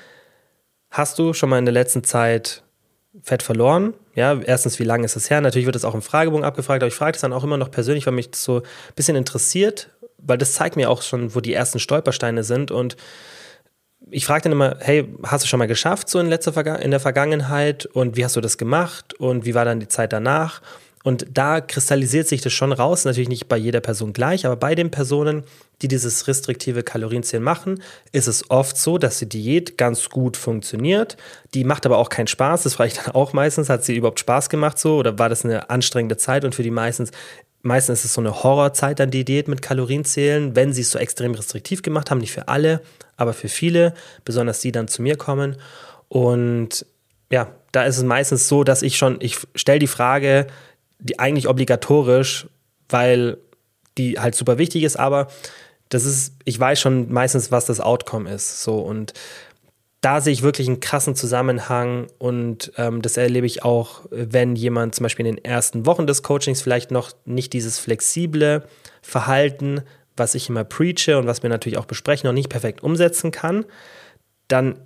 hast du schon mal in der letzten Zeit Fett verloren. Ja, erstens, wie lange ist es her? Natürlich wird das auch im Fragebogen abgefragt, aber ich frage das dann auch immer noch persönlich, weil mich das so ein bisschen interessiert, weil das zeigt mir auch schon, wo die ersten Stolpersteine sind. Und ich frage dann immer, hey, hast du schon mal geschafft, so in, letzter in der Vergangenheit? Und wie hast du das gemacht? Und wie war dann die Zeit danach? Und da kristallisiert sich das schon raus, natürlich nicht bei jeder Person gleich, aber bei den Personen, die dieses restriktive Kalorienzählen machen, ist es oft so, dass die Diät ganz gut funktioniert. Die macht aber auch keinen Spaß. Das frage ich dann auch meistens. Hat sie überhaupt Spaß gemacht so oder war das eine anstrengende Zeit? Und für die meistens, meistens ist es so eine Horrorzeit dann die Diät mit Kalorienzählen, wenn sie es so extrem restriktiv gemacht haben. Nicht für alle, aber für viele, besonders die dann zu mir kommen. Und ja, da ist es meistens so, dass ich schon, ich stelle die Frage, die eigentlich obligatorisch, weil die halt super wichtig ist, aber das ist, ich weiß schon meistens, was das Outcome ist. So und da sehe ich wirklich einen krassen Zusammenhang und ähm, das erlebe ich auch, wenn jemand zum Beispiel in den ersten Wochen des Coachings vielleicht noch nicht dieses flexible Verhalten, was ich immer preache und was wir natürlich auch besprechen, noch nicht perfekt umsetzen kann, dann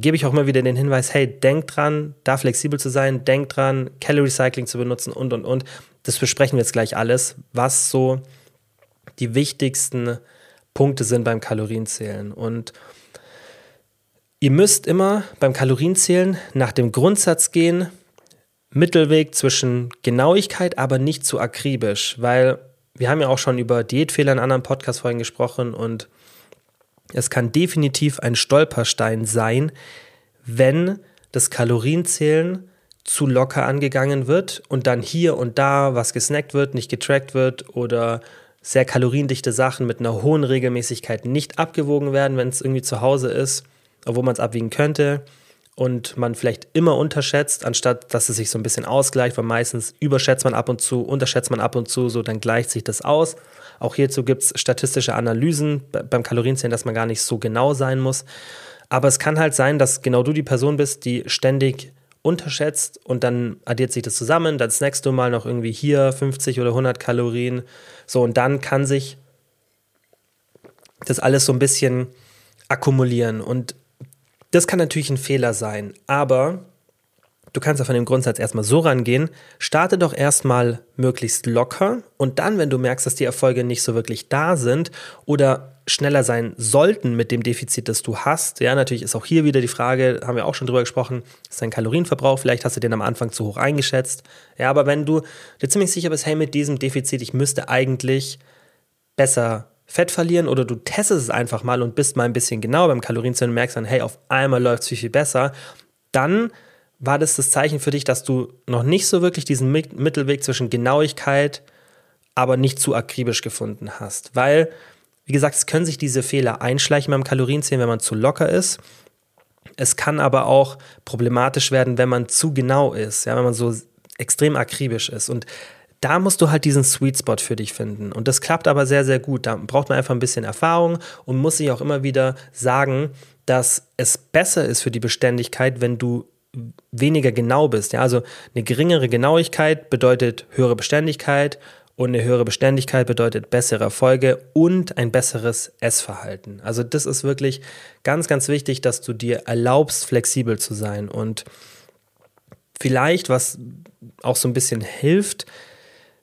gebe ich auch immer wieder den Hinweis, hey, denk dran, da flexibel zu sein, denk dran, Calorie Cycling zu benutzen und, und, und. Das besprechen wir jetzt gleich alles, was so die wichtigsten Punkte sind beim Kalorienzählen. Und ihr müsst immer beim Kalorienzählen nach dem Grundsatz gehen, Mittelweg zwischen Genauigkeit, aber nicht zu akribisch, weil wir haben ja auch schon über Diätfehler in anderen Podcast-Folgen gesprochen und es kann definitiv ein Stolperstein sein, wenn das Kalorienzählen zu locker angegangen wird und dann hier und da was gesnackt wird, nicht getrackt wird oder sehr kaloriendichte Sachen mit einer hohen Regelmäßigkeit nicht abgewogen werden, wenn es irgendwie zu Hause ist, obwohl man es abwiegen könnte und man vielleicht immer unterschätzt, anstatt dass es sich so ein bisschen ausgleicht, weil meistens überschätzt man ab und zu, unterschätzt man ab und zu, so dann gleicht sich das aus. Auch hierzu gibt es statistische Analysen beim Kalorienzählen, dass man gar nicht so genau sein muss. Aber es kann halt sein, dass genau du die Person bist, die ständig unterschätzt und dann addiert sich das zusammen, dann snackst du mal noch irgendwie hier 50 oder 100 Kalorien. So, und dann kann sich das alles so ein bisschen akkumulieren. Und das kann natürlich ein Fehler sein, aber du kannst ja von dem Grundsatz erstmal so rangehen, starte doch erstmal möglichst locker und dann, wenn du merkst, dass die Erfolge nicht so wirklich da sind oder schneller sein sollten mit dem Defizit, das du hast. Ja, natürlich ist auch hier wieder die Frage, haben wir auch schon drüber gesprochen, ist dein Kalorienverbrauch, vielleicht hast du den am Anfang zu hoch eingeschätzt. Ja, aber wenn du dir ziemlich sicher bist, hey, mit diesem Defizit, ich müsste eigentlich besser Fett verlieren oder du testest es einfach mal und bist mal ein bisschen genau beim Kalorienzählen und merkst dann, hey, auf einmal läuft es viel, viel besser, dann war das das Zeichen für dich, dass du noch nicht so wirklich diesen Mittelweg zwischen Genauigkeit, aber nicht zu akribisch gefunden hast. Weil wie gesagt, es können sich diese Fehler einschleichen beim Kalorienzählen, wenn man zu locker ist. Es kann aber auch problematisch werden, wenn man zu genau ist, ja, wenn man so extrem akribisch ist. Und da musst du halt diesen Sweet Spot für dich finden. Und das klappt aber sehr, sehr gut. Da braucht man einfach ein bisschen Erfahrung und muss sich auch immer wieder sagen, dass es besser ist für die Beständigkeit, wenn du weniger genau bist. Ja, also eine geringere Genauigkeit bedeutet höhere Beständigkeit und eine höhere Beständigkeit bedeutet bessere Erfolge und ein besseres Essverhalten. Also das ist wirklich ganz, ganz wichtig, dass du dir erlaubst, flexibel zu sein. Und vielleicht, was auch so ein bisschen hilft,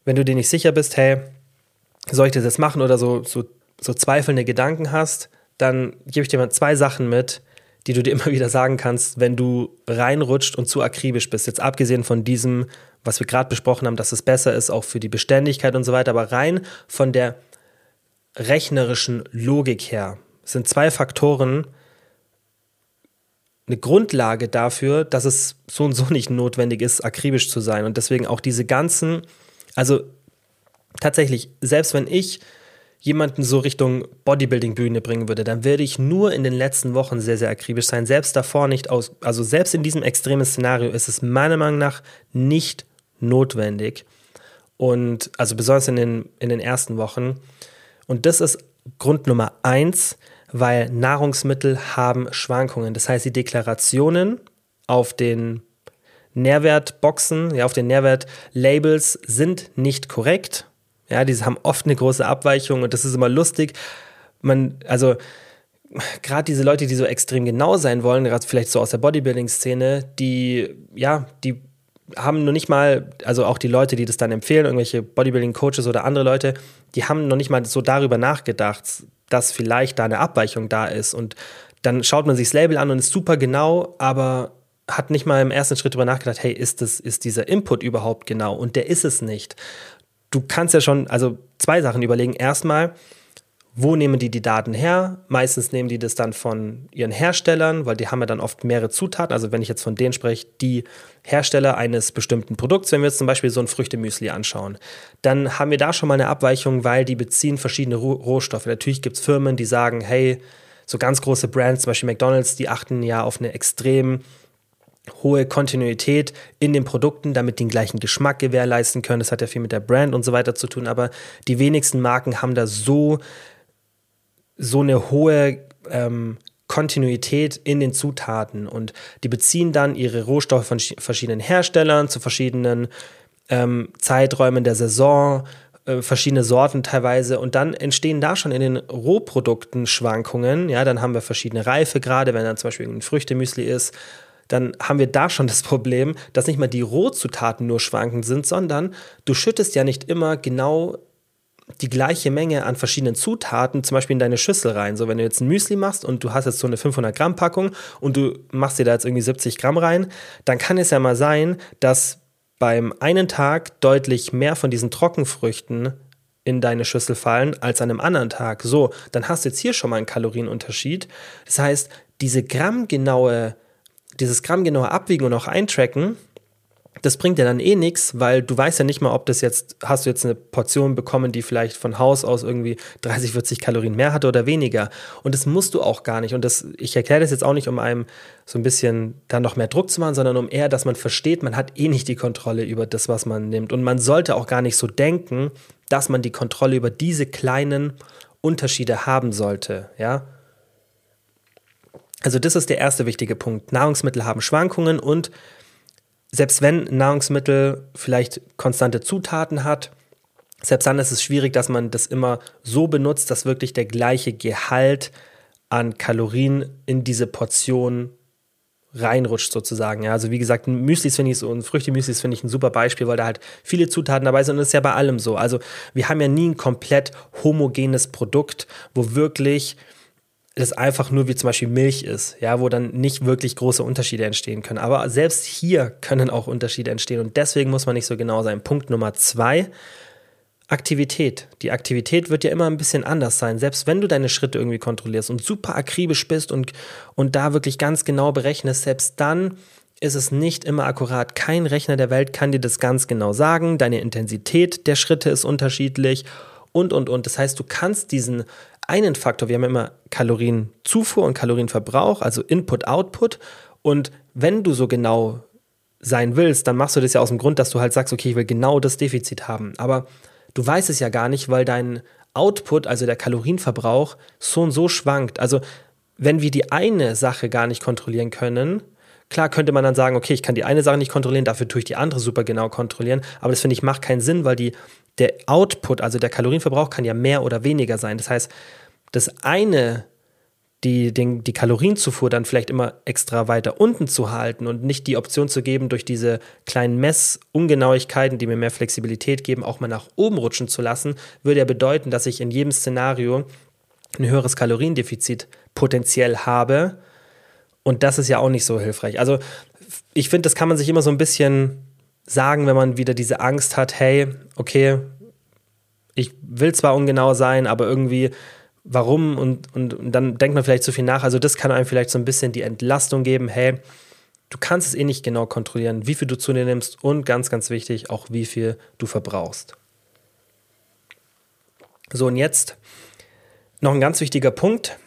wenn du dir nicht sicher bist, hey, soll ich das jetzt machen oder so, so, so zweifelnde Gedanken hast, dann gebe ich dir mal zwei Sachen mit, die du dir immer wieder sagen kannst, wenn du reinrutscht und zu akribisch bist. Jetzt abgesehen von diesem was wir gerade besprochen haben, dass es besser ist, auch für die Beständigkeit und so weiter. Aber rein von der rechnerischen Logik her sind zwei Faktoren eine Grundlage dafür, dass es so und so nicht notwendig ist, akribisch zu sein. Und deswegen auch diese ganzen, also tatsächlich, selbst wenn ich jemanden so Richtung Bodybuilding-Bühne bringen würde, dann würde ich nur in den letzten Wochen sehr, sehr akribisch sein. Selbst davor nicht aus, also selbst in diesem extremen Szenario ist es meiner Meinung nach nicht notwendig. Und also besonders in den, in den ersten Wochen. Und das ist Grund Nummer eins, weil Nahrungsmittel haben Schwankungen. Das heißt, die Deklarationen auf den Nährwertboxen, ja, auf den Nährwertlabels sind nicht korrekt. Ja, diese haben oft eine große Abweichung und das ist immer lustig. Man, also gerade diese Leute, die so extrem genau sein wollen, gerade vielleicht so aus der Bodybuilding-Szene, die, ja, die haben noch nicht mal, also auch die Leute, die das dann empfehlen, irgendwelche Bodybuilding-Coaches oder andere Leute, die haben noch nicht mal so darüber nachgedacht, dass vielleicht da eine Abweichung da ist. Und dann schaut man sich das Label an und ist super genau, aber hat nicht mal im ersten Schritt darüber nachgedacht, hey, ist, das, ist dieser Input überhaupt genau? Und der ist es nicht. Du kannst ja schon, also zwei Sachen überlegen. Erstmal, wo nehmen die die Daten her? Meistens nehmen die das dann von ihren Herstellern, weil die haben ja dann oft mehrere Zutaten. Also wenn ich jetzt von denen spreche, die Hersteller eines bestimmten Produkts, wenn wir jetzt zum Beispiel so ein Früchtemüsli anschauen, dann haben wir da schon mal eine Abweichung, weil die beziehen verschiedene Rohstoffe. Natürlich gibt es Firmen, die sagen, hey, so ganz große Brands, zum Beispiel McDonald's, die achten ja auf eine extrem hohe Kontinuität in den Produkten, damit die den gleichen Geschmack gewährleisten können. Das hat ja viel mit der Brand und so weiter zu tun, aber die wenigsten Marken haben da so so eine hohe ähm, Kontinuität in den Zutaten und die beziehen dann ihre Rohstoffe von verschiedenen Herstellern zu verschiedenen ähm, Zeiträumen der Saison, äh, verschiedene Sorten teilweise und dann entstehen da schon in den Rohprodukten Schwankungen. Ja, dann haben wir verschiedene Reife gerade, wenn dann zum Beispiel ein Früchtemüsli ist, dann haben wir da schon das Problem, dass nicht mal die Rohzutaten nur schwankend sind, sondern du schüttest ja nicht immer genau die gleiche Menge an verschiedenen Zutaten zum Beispiel in deine Schüssel rein. So, wenn du jetzt ein Müsli machst und du hast jetzt so eine 500 Gramm Packung und du machst dir da jetzt irgendwie 70 Gramm rein, dann kann es ja mal sein, dass beim einen Tag deutlich mehr von diesen Trockenfrüchten in deine Schüssel fallen als an einem anderen Tag. So, dann hast du jetzt hier schon mal einen Kalorienunterschied. Das heißt, diese grammgenaue, dieses grammgenaue Abwiegen und auch Eintracken das bringt dir dann eh nichts, weil du weißt ja nicht mal, ob das jetzt, hast du jetzt eine Portion bekommen, die vielleicht von Haus aus irgendwie 30, 40 Kalorien mehr hatte oder weniger. Und das musst du auch gar nicht. Und das, ich erkläre das jetzt auch nicht, um einem so ein bisschen dann noch mehr Druck zu machen, sondern um eher, dass man versteht, man hat eh nicht die Kontrolle über das, was man nimmt. Und man sollte auch gar nicht so denken, dass man die Kontrolle über diese kleinen Unterschiede haben sollte, ja. Also das ist der erste wichtige Punkt. Nahrungsmittel haben Schwankungen und selbst wenn Nahrungsmittel vielleicht konstante Zutaten hat, selbst dann ist es schwierig, dass man das immer so benutzt, dass wirklich der gleiche Gehalt an Kalorien in diese Portion reinrutscht sozusagen. Ja, also wie gesagt, Müslis finde ich so und Früchte-Müslis finde ich ein super Beispiel, weil da halt viele Zutaten dabei sind und das ist ja bei allem so. Also wir haben ja nie ein komplett homogenes Produkt, wo wirklich es einfach nur wie zum Beispiel Milch ist, ja, wo dann nicht wirklich große Unterschiede entstehen können. Aber selbst hier können auch Unterschiede entstehen und deswegen muss man nicht so genau sein. Punkt Nummer zwei, Aktivität. Die Aktivität wird ja immer ein bisschen anders sein, selbst wenn du deine Schritte irgendwie kontrollierst und super akribisch bist und, und da wirklich ganz genau berechnest, selbst dann ist es nicht immer akkurat. Kein Rechner der Welt kann dir das ganz genau sagen. Deine Intensität der Schritte ist unterschiedlich und, und, und. Das heißt, du kannst diesen einen Faktor, wir haben immer Kalorienzufuhr und Kalorienverbrauch, also Input, Output. Und wenn du so genau sein willst, dann machst du das ja aus dem Grund, dass du halt sagst, okay, ich will genau das Defizit haben. Aber du weißt es ja gar nicht, weil dein Output, also der Kalorienverbrauch, so und so schwankt. Also wenn wir die eine Sache gar nicht kontrollieren können, klar könnte man dann sagen, okay, ich kann die eine Sache nicht kontrollieren, dafür tue ich die andere super genau kontrollieren. Aber das finde ich macht keinen Sinn, weil die, der Output, also der Kalorienverbrauch, kann ja mehr oder weniger sein. Das heißt, das eine die, den, die Kalorienzufuhr dann vielleicht immer extra weiter unten zu halten und nicht die Option zu geben, durch diese kleinen Messungenauigkeiten, die mir mehr Flexibilität geben, auch mal nach oben rutschen zu lassen, würde ja bedeuten, dass ich in jedem Szenario ein höheres Kaloriendefizit potenziell habe. Und das ist ja auch nicht so hilfreich. Also ich finde, das kann man sich immer so ein bisschen sagen, wenn man wieder diese Angst hat, hey, okay, ich will zwar ungenau sein, aber irgendwie warum und, und, und, dann denkt man vielleicht zu viel nach. Also das kann einem vielleicht so ein bisschen die Entlastung geben, hey, du kannst es eh nicht genau kontrollieren, wie viel du zu dir nimmst und ganz, ganz wichtig, auch wie viel du verbrauchst. So, und jetzt noch ein ganz wichtiger Punkt,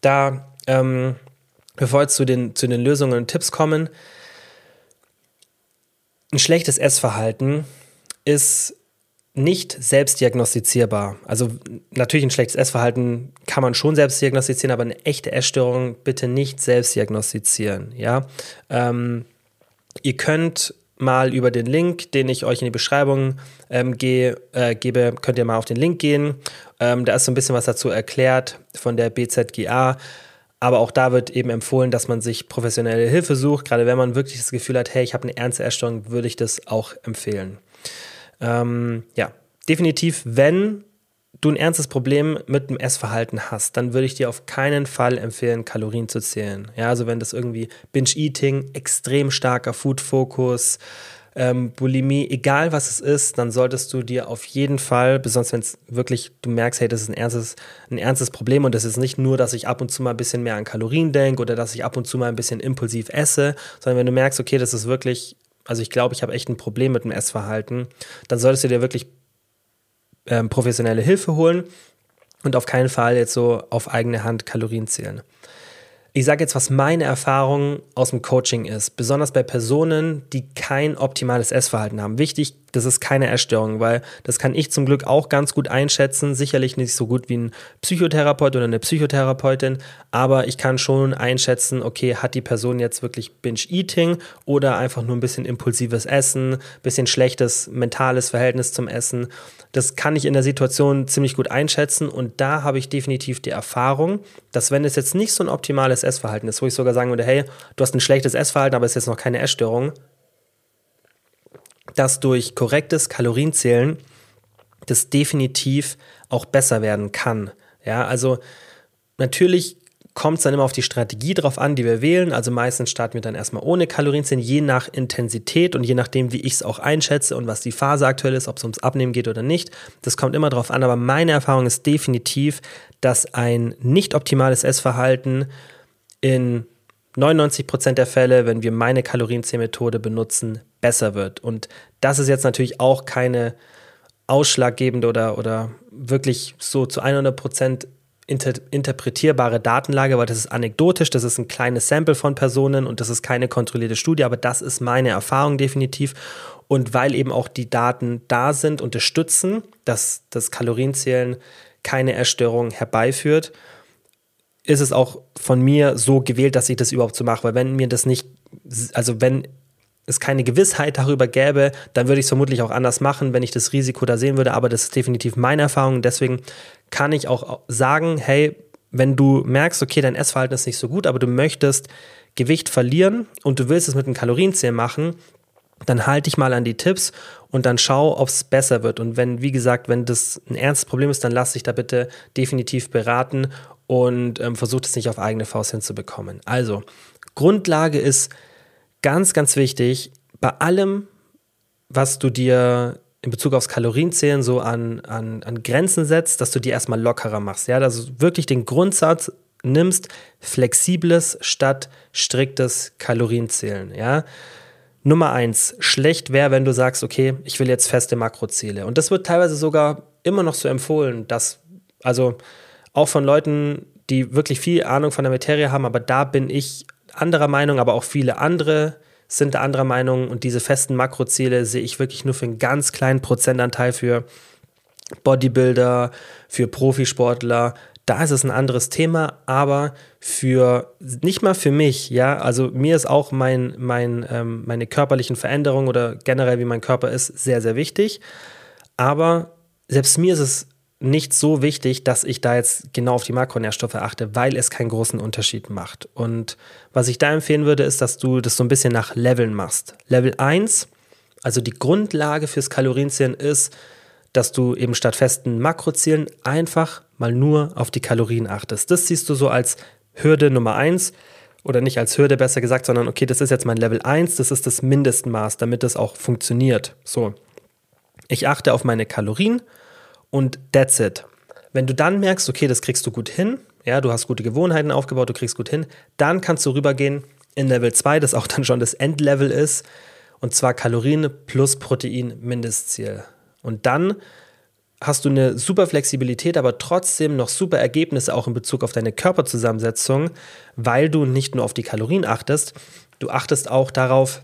da, ähm, bevor wir zu den, zu den Lösungen und Tipps kommen, ein schlechtes Essverhalten ist nicht selbst diagnostizierbar. Also natürlich ein schlechtes Essverhalten kann man schon selbst diagnostizieren, aber eine echte Essstörung bitte nicht selbst diagnostizieren. Ja, ähm, ihr könnt mal über den Link, den ich euch in die Beschreibung ähm, ge, äh, gebe, könnt ihr mal auf den Link gehen. Ähm, da ist so ein bisschen was dazu erklärt von der BZGA. Aber auch da wird eben empfohlen, dass man sich professionelle Hilfe sucht. Gerade wenn man wirklich das Gefühl hat, hey, ich habe eine ernste Essstörung, würde ich das auch empfehlen. Ähm, ja, definitiv, wenn du ein ernstes Problem mit dem Essverhalten hast, dann würde ich dir auf keinen Fall empfehlen, Kalorien zu zählen. Ja, also wenn das irgendwie Binge-Eating, extrem starker Food-Fokus, ähm, Bulimie, egal was es ist, dann solltest du dir auf jeden Fall, besonders wenn es wirklich, du merkst, hey, das ist ein ernstes, ein ernstes Problem und das ist nicht nur, dass ich ab und zu mal ein bisschen mehr an Kalorien denke oder dass ich ab und zu mal ein bisschen impulsiv esse, sondern wenn du merkst, okay, das ist wirklich also ich glaube, ich habe echt ein Problem mit dem Essverhalten, dann solltest du dir wirklich ähm, professionelle Hilfe holen und auf keinen Fall jetzt so auf eigene Hand Kalorien zählen. Ich sage jetzt, was meine Erfahrung aus dem Coaching ist, besonders bei Personen, die kein optimales Essverhalten haben. Wichtig, das ist keine Essstörung, weil das kann ich zum Glück auch ganz gut einschätzen. Sicherlich nicht so gut wie ein Psychotherapeut oder eine Psychotherapeutin, aber ich kann schon einschätzen, okay, hat die Person jetzt wirklich Binge-Eating oder einfach nur ein bisschen impulsives Essen, bisschen schlechtes mentales Verhältnis zum Essen. Das kann ich in der Situation ziemlich gut einschätzen und da habe ich definitiv die Erfahrung, dass wenn es jetzt nicht so ein optimales Essverhalten ist, wo ich sogar sagen würde, hey, du hast ein schlechtes Essverhalten, aber es ist jetzt noch keine Essstörung, dass durch korrektes Kalorienzählen das definitiv auch besser werden kann. Ja, also natürlich kommt es dann immer auf die Strategie drauf an, die wir wählen. Also meistens starten wir dann erstmal ohne Kalorienzählen, je nach Intensität und je nachdem, wie ich es auch einschätze und was die Phase aktuell ist, ob es ums Abnehmen geht oder nicht. Das kommt immer drauf an, aber meine Erfahrung ist definitiv, dass ein nicht optimales Essverhalten in 99 Prozent der Fälle, wenn wir meine Kalorienzählmethode benutzen, besser wird. Und das ist jetzt natürlich auch keine ausschlaggebende oder, oder wirklich so zu 100 Prozent inter interpretierbare Datenlage, weil das ist anekdotisch, das ist ein kleines Sample von Personen und das ist keine kontrollierte Studie, aber das ist meine Erfahrung definitiv. Und weil eben auch die Daten da sind, unterstützen, dass das Kalorienzählen keine Erstörung herbeiführt, ist es auch von mir so gewählt, dass ich das überhaupt so mache. Weil wenn mir das nicht, also wenn es keine Gewissheit darüber gäbe, dann würde ich es vermutlich auch anders machen, wenn ich das Risiko da sehen würde. Aber das ist definitiv meine Erfahrung. Deswegen kann ich auch sagen, hey, wenn du merkst, okay, dein Essverhalten ist nicht so gut, aber du möchtest Gewicht verlieren und du willst es mit einem Kalorienzählen machen, dann halte dich mal an die Tipps und dann schau, ob es besser wird. Und wenn, wie gesagt, wenn das ein ernstes Problem ist, dann lass dich da bitte definitiv beraten und ähm, versuch es nicht auf eigene Faust hinzubekommen. Also, Grundlage ist ganz, ganz wichtig, bei allem, was du dir in Bezug aufs Kalorienzählen so an, an, an Grenzen setzt, dass du die erstmal lockerer machst. Ja, dass du wirklich den Grundsatz nimmst, flexibles statt striktes Kalorienzählen. Ja, Nummer eins, schlecht wäre, wenn du sagst, okay, ich will jetzt feste Makroziele. Und das wird teilweise sogar immer noch so empfohlen, dass, also auch von Leuten, die wirklich viel Ahnung von der Materie haben, aber da bin ich anderer Meinung, aber auch viele andere sind anderer Meinung und diese festen Makroziele sehe ich wirklich nur für einen ganz kleinen Prozentanteil für Bodybuilder, für Profisportler, da ist es ein anderes Thema, aber für nicht mal für mich, ja, also mir ist auch mein, mein, ähm, meine körperlichen Veränderungen oder generell wie mein Körper ist sehr, sehr wichtig. Aber selbst mir ist es nicht so wichtig, dass ich da jetzt genau auf die Makronährstoffe achte, weil es keinen großen Unterschied macht. Und was ich da empfehlen würde, ist, dass du das so ein bisschen nach Leveln machst. Level 1, also die Grundlage fürs Kalorienzählen ist, dass du eben statt festen Makrozielen einfach mal nur auf die Kalorien achtest. Das siehst du so als Hürde Nummer eins oder nicht als Hürde besser gesagt, sondern okay, das ist jetzt mein Level 1, das ist das Mindestmaß, damit das auch funktioniert. So, ich achte auf meine Kalorien und that's it. Wenn du dann merkst, okay, das kriegst du gut hin, ja, du hast gute Gewohnheiten aufgebaut, du kriegst gut hin, dann kannst du rübergehen in Level 2, das auch dann schon das Endlevel ist, und zwar Kalorien plus Protein Mindestziel. Und dann hast du eine super Flexibilität, aber trotzdem noch super Ergebnisse auch in Bezug auf deine Körperzusammensetzung, weil du nicht nur auf die Kalorien achtest, du achtest auch darauf,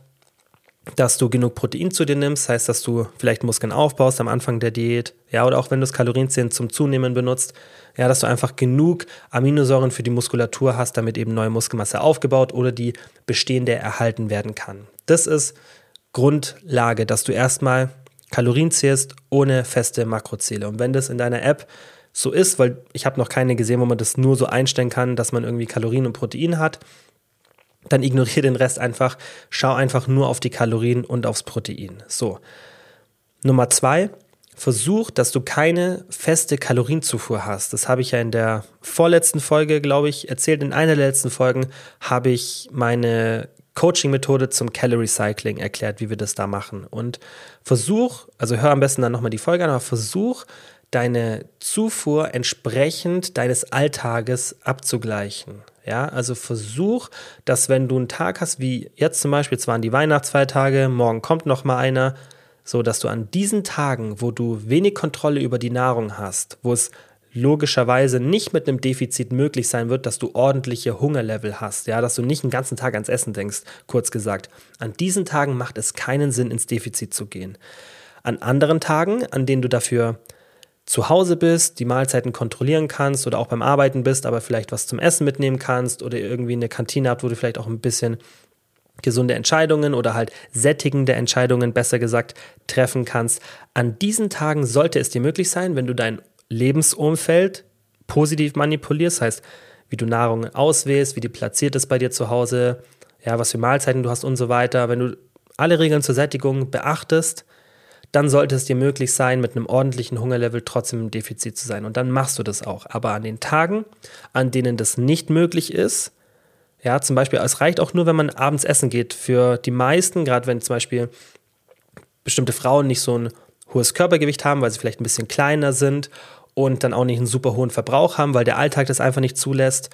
dass du genug Protein zu dir nimmst, heißt, dass du vielleicht Muskeln aufbaust am Anfang der Diät, ja, oder auch wenn du das Kalorienzählen zum Zunehmen benutzt, ja, dass du einfach genug Aminosäuren für die Muskulatur hast, damit eben neue Muskelmasse aufgebaut oder die bestehende erhalten werden kann. Das ist Grundlage, dass du erstmal Kalorien zählst ohne feste Makroziele. Und wenn das in deiner App so ist, weil ich habe noch keine gesehen, wo man das nur so einstellen kann, dass man irgendwie Kalorien und Protein hat, dann ignoriere den Rest einfach, schau einfach nur auf die Kalorien und aufs Protein. So. Nummer zwei, versuch, dass du keine feste Kalorienzufuhr hast. Das habe ich ja in der vorletzten Folge, glaube ich, erzählt. In einer der letzten Folgen habe ich meine Coaching-Methode zum Calorie Cycling erklärt, wie wir das da machen. Und versuch, also hör am besten dann nochmal die Folge an, aber versuch, deine Zufuhr entsprechend deines Alltages abzugleichen. Ja, also versuch, dass wenn du einen Tag hast, wie jetzt zum Beispiel, es waren die Weihnachtsfeiertage, morgen kommt noch mal einer, so dass du an diesen Tagen, wo du wenig Kontrolle über die Nahrung hast, wo es logischerweise nicht mit einem Defizit möglich sein wird, dass du ordentliche Hungerlevel hast, ja, dass du nicht den ganzen Tag ans Essen denkst, kurz gesagt. An diesen Tagen macht es keinen Sinn, ins Defizit zu gehen. An anderen Tagen, an denen du dafür zu Hause bist, die Mahlzeiten kontrollieren kannst oder auch beim Arbeiten bist, aber vielleicht was zum Essen mitnehmen kannst oder irgendwie eine Kantine habt, wo du vielleicht auch ein bisschen gesunde Entscheidungen oder halt sättigende Entscheidungen, besser gesagt, treffen kannst. An diesen Tagen sollte es dir möglich sein, wenn du dein Lebensumfeld positiv manipulierst, heißt, wie du Nahrung auswählst, wie die platziert ist bei dir zu Hause, ja, was für Mahlzeiten du hast und so weiter. Wenn du alle Regeln zur Sättigung beachtest, dann sollte es dir möglich sein, mit einem ordentlichen Hungerlevel trotzdem im Defizit zu sein. Und dann machst du das auch. Aber an den Tagen, an denen das nicht möglich ist, ja, zum Beispiel, es reicht auch nur, wenn man abends essen geht. Für die meisten, gerade wenn zum Beispiel bestimmte Frauen nicht so ein hohes Körpergewicht haben, weil sie vielleicht ein bisschen kleiner sind und dann auch nicht einen super hohen Verbrauch haben, weil der Alltag das einfach nicht zulässt,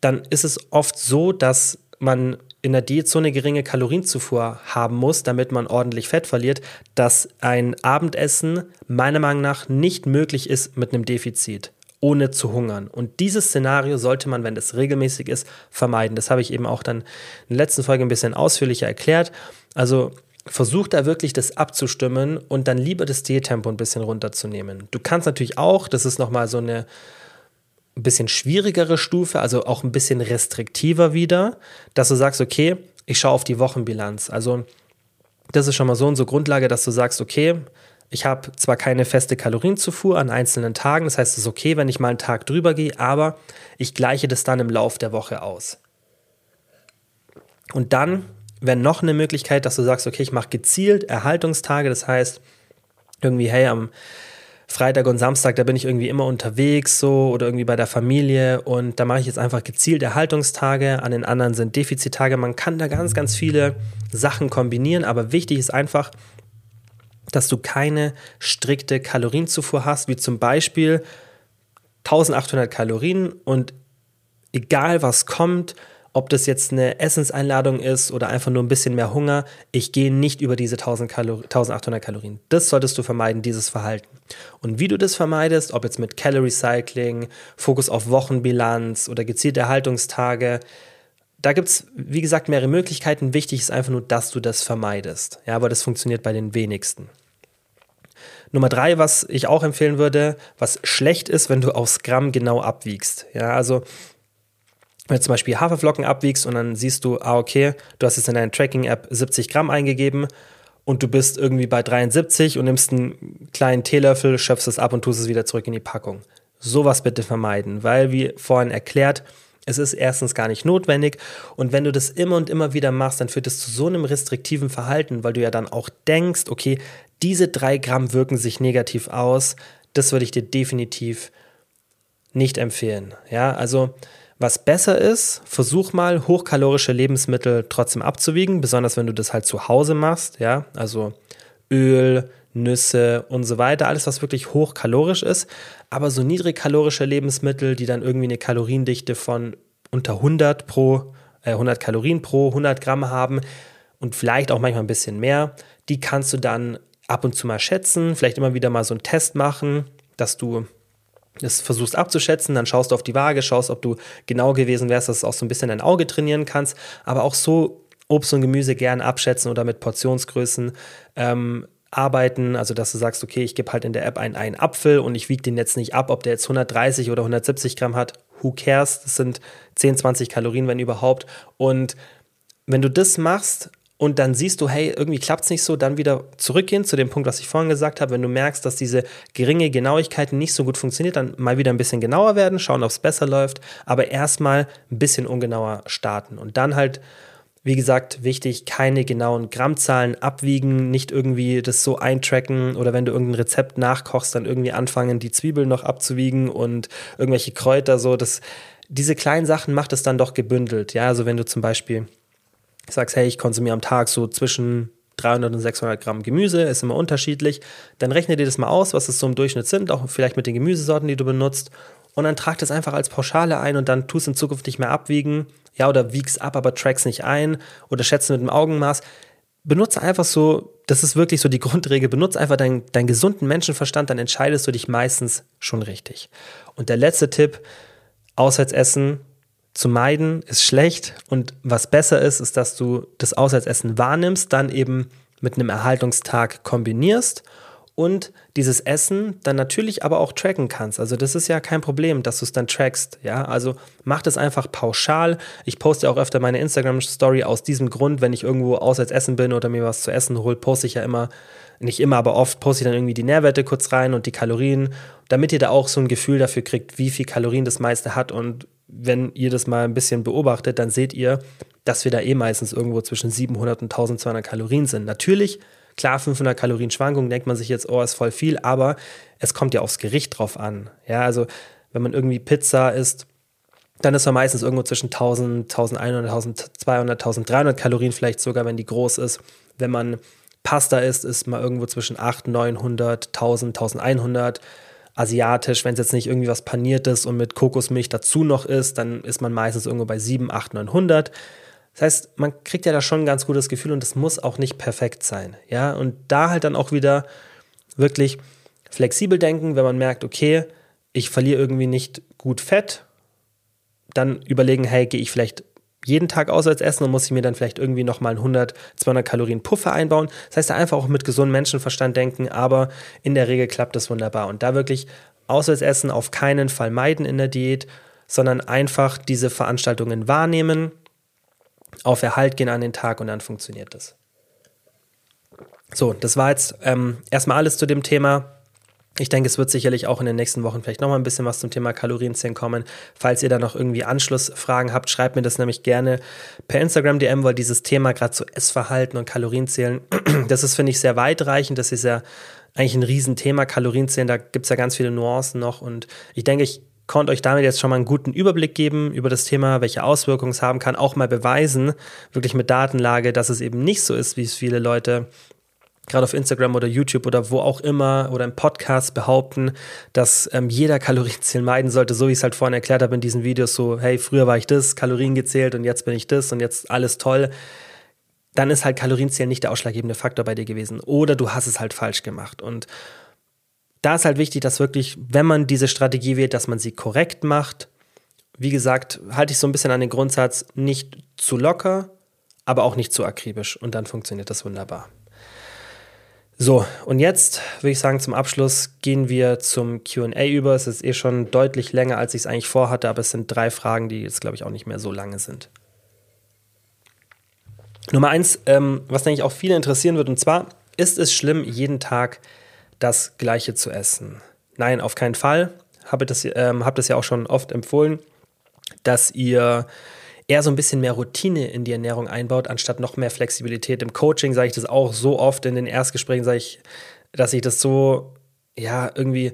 dann ist es oft so, dass man in der Diät so eine geringe Kalorienzufuhr haben muss, damit man ordentlich Fett verliert, dass ein Abendessen meiner Meinung nach nicht möglich ist mit einem Defizit, ohne zu hungern. Und dieses Szenario sollte man, wenn es regelmäßig ist, vermeiden. Das habe ich eben auch dann in der letzten Folge ein bisschen ausführlicher erklärt. Also versuch da wirklich das abzustimmen und dann lieber das Diättempo ein bisschen runterzunehmen. Du kannst natürlich auch, das ist nochmal so eine ein bisschen schwierigere Stufe, also auch ein bisschen restriktiver wieder, dass du sagst, okay, ich schaue auf die Wochenbilanz. Also das ist schon mal so und so Grundlage, dass du sagst, okay, ich habe zwar keine feste Kalorienzufuhr an einzelnen Tagen, das heißt, es ist okay, wenn ich mal einen Tag drüber gehe, aber ich gleiche das dann im Lauf der Woche aus. Und dann wäre noch eine Möglichkeit, dass du sagst, okay, ich mache gezielt Erhaltungstage, das heißt, irgendwie, hey, am Freitag und Samstag, da bin ich irgendwie immer unterwegs so oder irgendwie bei der Familie. Und da mache ich jetzt einfach gezielt Erhaltungstage, an den anderen sind Defizittage. Man kann da ganz, ganz viele Sachen kombinieren, aber wichtig ist einfach, dass du keine strikte Kalorienzufuhr hast, wie zum Beispiel 1800 Kalorien. Und egal was kommt, ob das jetzt eine Essenseinladung ist oder einfach nur ein bisschen mehr Hunger, ich gehe nicht über diese 1000 Kalor 1800 Kalorien. Das solltest du vermeiden, dieses Verhalten. Und wie du das vermeidest, ob jetzt mit Calorie Cycling, Fokus auf Wochenbilanz oder gezielte Erhaltungstage, da gibt es, wie gesagt, mehrere Möglichkeiten. Wichtig ist einfach nur, dass du das vermeidest. Ja, aber das funktioniert bei den wenigsten. Nummer drei, was ich auch empfehlen würde, was schlecht ist, wenn du aufs Gramm genau abwiegst. Ja, also wenn du zum Beispiel Haferflocken abwiegst und dann siehst du, ah, okay, du hast jetzt in deiner Tracking-App 70 Gramm eingegeben und du bist irgendwie bei 73 und nimmst einen kleinen Teelöffel, schöpfst es ab und tust es wieder zurück in die Packung. Sowas bitte vermeiden, weil, wie vorhin erklärt, es ist erstens gar nicht notwendig und wenn du das immer und immer wieder machst, dann führt es zu so einem restriktiven Verhalten, weil du ja dann auch denkst, okay, diese drei Gramm wirken sich negativ aus. Das würde ich dir definitiv nicht empfehlen. Ja, also was besser ist, versuch mal hochkalorische Lebensmittel trotzdem abzuwiegen, besonders wenn du das halt zu Hause machst, ja, also Öl, Nüsse und so weiter, alles was wirklich hochkalorisch ist, aber so niedrigkalorische Lebensmittel, die dann irgendwie eine Kaloriendichte von unter 100 pro äh, 100 Kalorien pro 100 Gramm haben und vielleicht auch manchmal ein bisschen mehr, die kannst du dann ab und zu mal schätzen, vielleicht immer wieder mal so einen Test machen, dass du das versuchst abzuschätzen, dann schaust du auf die Waage, schaust, ob du genau gewesen wärst, dass du auch so ein bisschen dein Auge trainieren kannst, aber auch so Obst und Gemüse gern abschätzen oder mit Portionsgrößen ähm, arbeiten, also dass du sagst, okay, ich gebe halt in der App einen, einen Apfel und ich wiege den jetzt nicht ab, ob der jetzt 130 oder 170 Gramm hat, who cares, das sind 10, 20 Kalorien, wenn überhaupt. Und wenn du das machst und dann siehst du, hey, irgendwie klappt es nicht so, dann wieder zurückgehen zu dem Punkt, was ich vorhin gesagt habe. Wenn du merkst, dass diese geringe Genauigkeit nicht so gut funktioniert, dann mal wieder ein bisschen genauer werden, schauen, ob es besser läuft, aber erstmal ein bisschen ungenauer starten. Und dann halt, wie gesagt, wichtig, keine genauen Grammzahlen abwiegen, nicht irgendwie das so eintracken oder wenn du irgendein Rezept nachkochst, dann irgendwie anfangen, die Zwiebeln noch abzuwiegen und irgendwelche Kräuter so. Das, diese kleinen Sachen macht es dann doch gebündelt. Ja, also wenn du zum Beispiel sagst, hey, ich konsumiere am Tag so zwischen 300 und 600 Gramm Gemüse, ist immer unterschiedlich, dann rechne dir das mal aus, was es so im Durchschnitt sind, auch vielleicht mit den Gemüsesorten, die du benutzt. Und dann trag das einfach als Pauschale ein und dann tust in Zukunft nicht mehr abwiegen. Ja, oder wiegst ab, aber tracks nicht ein oder schätzt mit dem Augenmaß. Benutze einfach so, das ist wirklich so die <laughs> Grundregel, benutze einfach deinen, deinen gesunden Menschenverstand, dann entscheidest du dich meistens schon richtig. Und der letzte Tipp, Auswärtsessen, zu meiden ist schlecht und was besser ist, ist, dass du das Auswärtsessen wahrnimmst, dann eben mit einem Erhaltungstag kombinierst und dieses Essen dann natürlich aber auch tracken kannst. Also das ist ja kein Problem, dass du es dann trackst. Ja, also mach das einfach pauschal. Ich poste auch öfter meine Instagram-Story aus diesem Grund, wenn ich irgendwo auswärts bin oder mir was zu essen hole, poste ich ja immer, nicht immer, aber oft poste ich dann irgendwie die Nährwerte kurz rein und die Kalorien, damit ihr da auch so ein Gefühl dafür kriegt, wie viel Kalorien das meiste hat und wenn ihr das mal ein bisschen beobachtet, dann seht ihr, dass wir da eh meistens irgendwo zwischen 700 und 1200 Kalorien sind. Natürlich, klar, 500 Kalorien Schwankung, denkt man sich jetzt, oh, ist voll viel, aber es kommt ja aufs Gericht drauf an. Ja, also wenn man irgendwie Pizza isst, dann ist man meistens irgendwo zwischen 1000, 1100, 1200, 1300 Kalorien, vielleicht sogar, wenn die groß ist. Wenn man Pasta isst, ist man irgendwo zwischen 800, 900, 1000, 1100 asiatisch, wenn es jetzt nicht irgendwie was paniertes und mit Kokosmilch dazu noch ist, dann ist man meistens irgendwo bei 7, 8, 900. Das heißt, man kriegt ja da schon ein ganz gutes Gefühl und das muss auch nicht perfekt sein. Ja, und da halt dann auch wieder wirklich flexibel denken, wenn man merkt, okay, ich verliere irgendwie nicht gut Fett, dann überlegen, hey, gehe ich vielleicht jeden Tag auswärts essen und muss ich mir dann vielleicht irgendwie nochmal 100, 200 Kalorien Puffer einbauen. Das heißt, einfach auch mit gesundem Menschenverstand denken, aber in der Regel klappt das wunderbar. Und da wirklich Auswärtsessen auf keinen Fall meiden in der Diät, sondern einfach diese Veranstaltungen wahrnehmen, auf Erhalt gehen an den Tag und dann funktioniert das. So, das war jetzt ähm, erstmal alles zu dem Thema. Ich denke, es wird sicherlich auch in den nächsten Wochen vielleicht nochmal ein bisschen was zum Thema Kalorienzählen kommen. Falls ihr da noch irgendwie Anschlussfragen habt, schreibt mir das nämlich gerne per Instagram DM, weil dieses Thema gerade zu Essverhalten und Kalorienzählen, <clears throat> das ist, finde ich, sehr weitreichend. Das ist ja eigentlich ein Riesenthema, Kalorienzählen. Da gibt es ja ganz viele Nuancen noch. Und ich denke, ich konnte euch damit jetzt schon mal einen guten Überblick geben über das Thema, welche Auswirkungen es haben kann, auch mal beweisen, wirklich mit Datenlage, dass es eben nicht so ist, wie es viele Leute gerade auf Instagram oder YouTube oder wo auch immer oder im Podcast behaupten, dass ähm, jeder Kalorienzählen meiden sollte, so wie ich es halt vorhin erklärt habe in diesen Videos, so, hey, früher war ich das, Kalorien gezählt und jetzt bin ich das und jetzt alles toll, dann ist halt Kalorienzählen nicht der ausschlaggebende Faktor bei dir gewesen. Oder du hast es halt falsch gemacht. Und da ist halt wichtig, dass wirklich, wenn man diese Strategie wählt, dass man sie korrekt macht. Wie gesagt, halte ich so ein bisschen an den Grundsatz, nicht zu locker, aber auch nicht zu akribisch. Und dann funktioniert das wunderbar. So, und jetzt würde ich sagen, zum Abschluss gehen wir zum QA über. Es ist eh schon deutlich länger, als ich es eigentlich vorhatte, aber es sind drei Fragen, die jetzt, glaube ich, auch nicht mehr so lange sind. Nummer eins, ähm, was denke ich auch viele interessieren wird, und zwar, ist es schlimm, jeden Tag das Gleiche zu essen? Nein, auf keinen Fall. Habe das, ähm, hab das ja auch schon oft empfohlen, dass ihr eher so ein bisschen mehr Routine in die Ernährung einbaut, anstatt noch mehr Flexibilität. Im Coaching sage ich das auch so oft, in den Erstgesprächen sage ich, dass ich das so, ja, irgendwie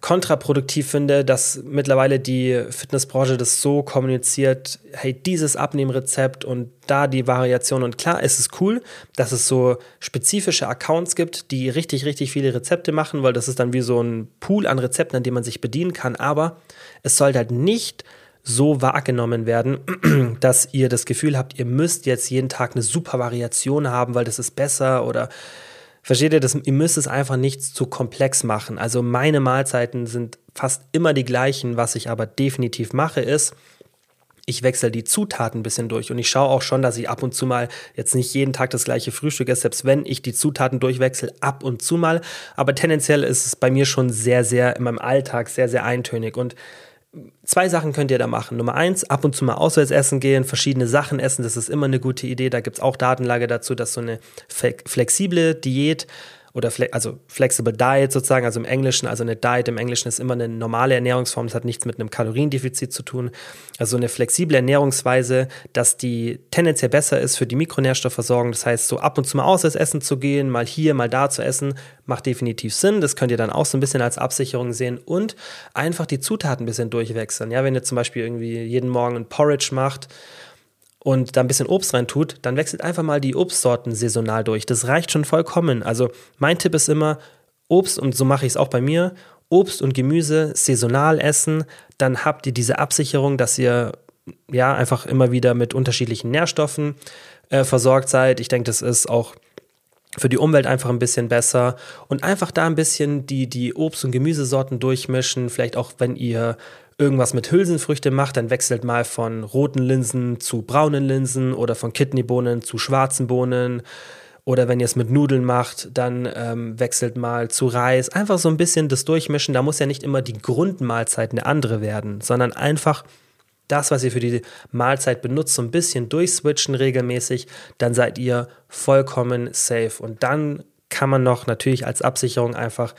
kontraproduktiv finde, dass mittlerweile die Fitnessbranche das so kommuniziert, hey, dieses Abnehmrezept und da die Variation. Und klar, es ist cool, dass es so spezifische Accounts gibt, die richtig, richtig viele Rezepte machen, weil das ist dann wie so ein Pool an Rezepten, an dem man sich bedienen kann. Aber es sollte halt nicht so wahrgenommen werden, <clears throat> dass ihr das Gefühl habt, ihr müsst jetzt jeden Tag eine super Variation haben, weil das ist besser oder versteht ihr das? Ihr müsst es einfach nicht zu komplex machen. Also meine Mahlzeiten sind fast immer die gleichen. Was ich aber definitiv mache, ist, ich wechsle die Zutaten ein bisschen durch und ich schaue auch schon, dass ich ab und zu mal jetzt nicht jeden Tag das gleiche Frühstück esse, selbst wenn ich die Zutaten durchwechsel, ab und zu mal. Aber tendenziell ist es bei mir schon sehr, sehr in meinem Alltag sehr, sehr eintönig und Zwei Sachen könnt ihr da machen. Nummer eins, ab und zu mal auswärts essen gehen, verschiedene Sachen essen, das ist immer eine gute Idee. Da gibt es auch Datenlage dazu, dass so eine flexible Diät oder also Flexible Diet sozusagen, also im Englischen, also eine Diet im Englischen ist immer eine normale Ernährungsform, das hat nichts mit einem Kaloriendefizit zu tun. Also eine flexible Ernährungsweise, dass die tendenziell besser ist für die Mikronährstoffversorgung. Das heißt, so ab und zu mal aus essen zu gehen, mal hier, mal da zu essen, macht definitiv Sinn. Das könnt ihr dann auch so ein bisschen als Absicherung sehen und einfach die Zutaten ein bisschen durchwechseln. Ja, wenn ihr zum Beispiel irgendwie jeden Morgen ein Porridge macht, und da ein bisschen Obst rein tut, dann wechselt einfach mal die Obstsorten saisonal durch. Das reicht schon vollkommen. Also mein Tipp ist immer, Obst, und so mache ich es auch bei mir, Obst und Gemüse saisonal essen, dann habt ihr diese Absicherung, dass ihr ja einfach immer wieder mit unterschiedlichen Nährstoffen äh, versorgt seid. Ich denke, das ist auch für die Umwelt einfach ein bisschen besser und einfach da ein bisschen die, die Obst- und Gemüsesorten durchmischen. Vielleicht auch, wenn ihr irgendwas mit Hülsenfrüchte macht, dann wechselt mal von roten Linsen zu braunen Linsen oder von Kidneybohnen zu schwarzen Bohnen. Oder wenn ihr es mit Nudeln macht, dann ähm, wechselt mal zu Reis. Einfach so ein bisschen das Durchmischen. Da muss ja nicht immer die Grundmahlzeit eine andere werden, sondern einfach das, was ihr für die Mahlzeit benutzt, so ein bisschen durchswitchen regelmäßig. Dann seid ihr vollkommen safe. Und dann kann man noch natürlich als Absicherung einfach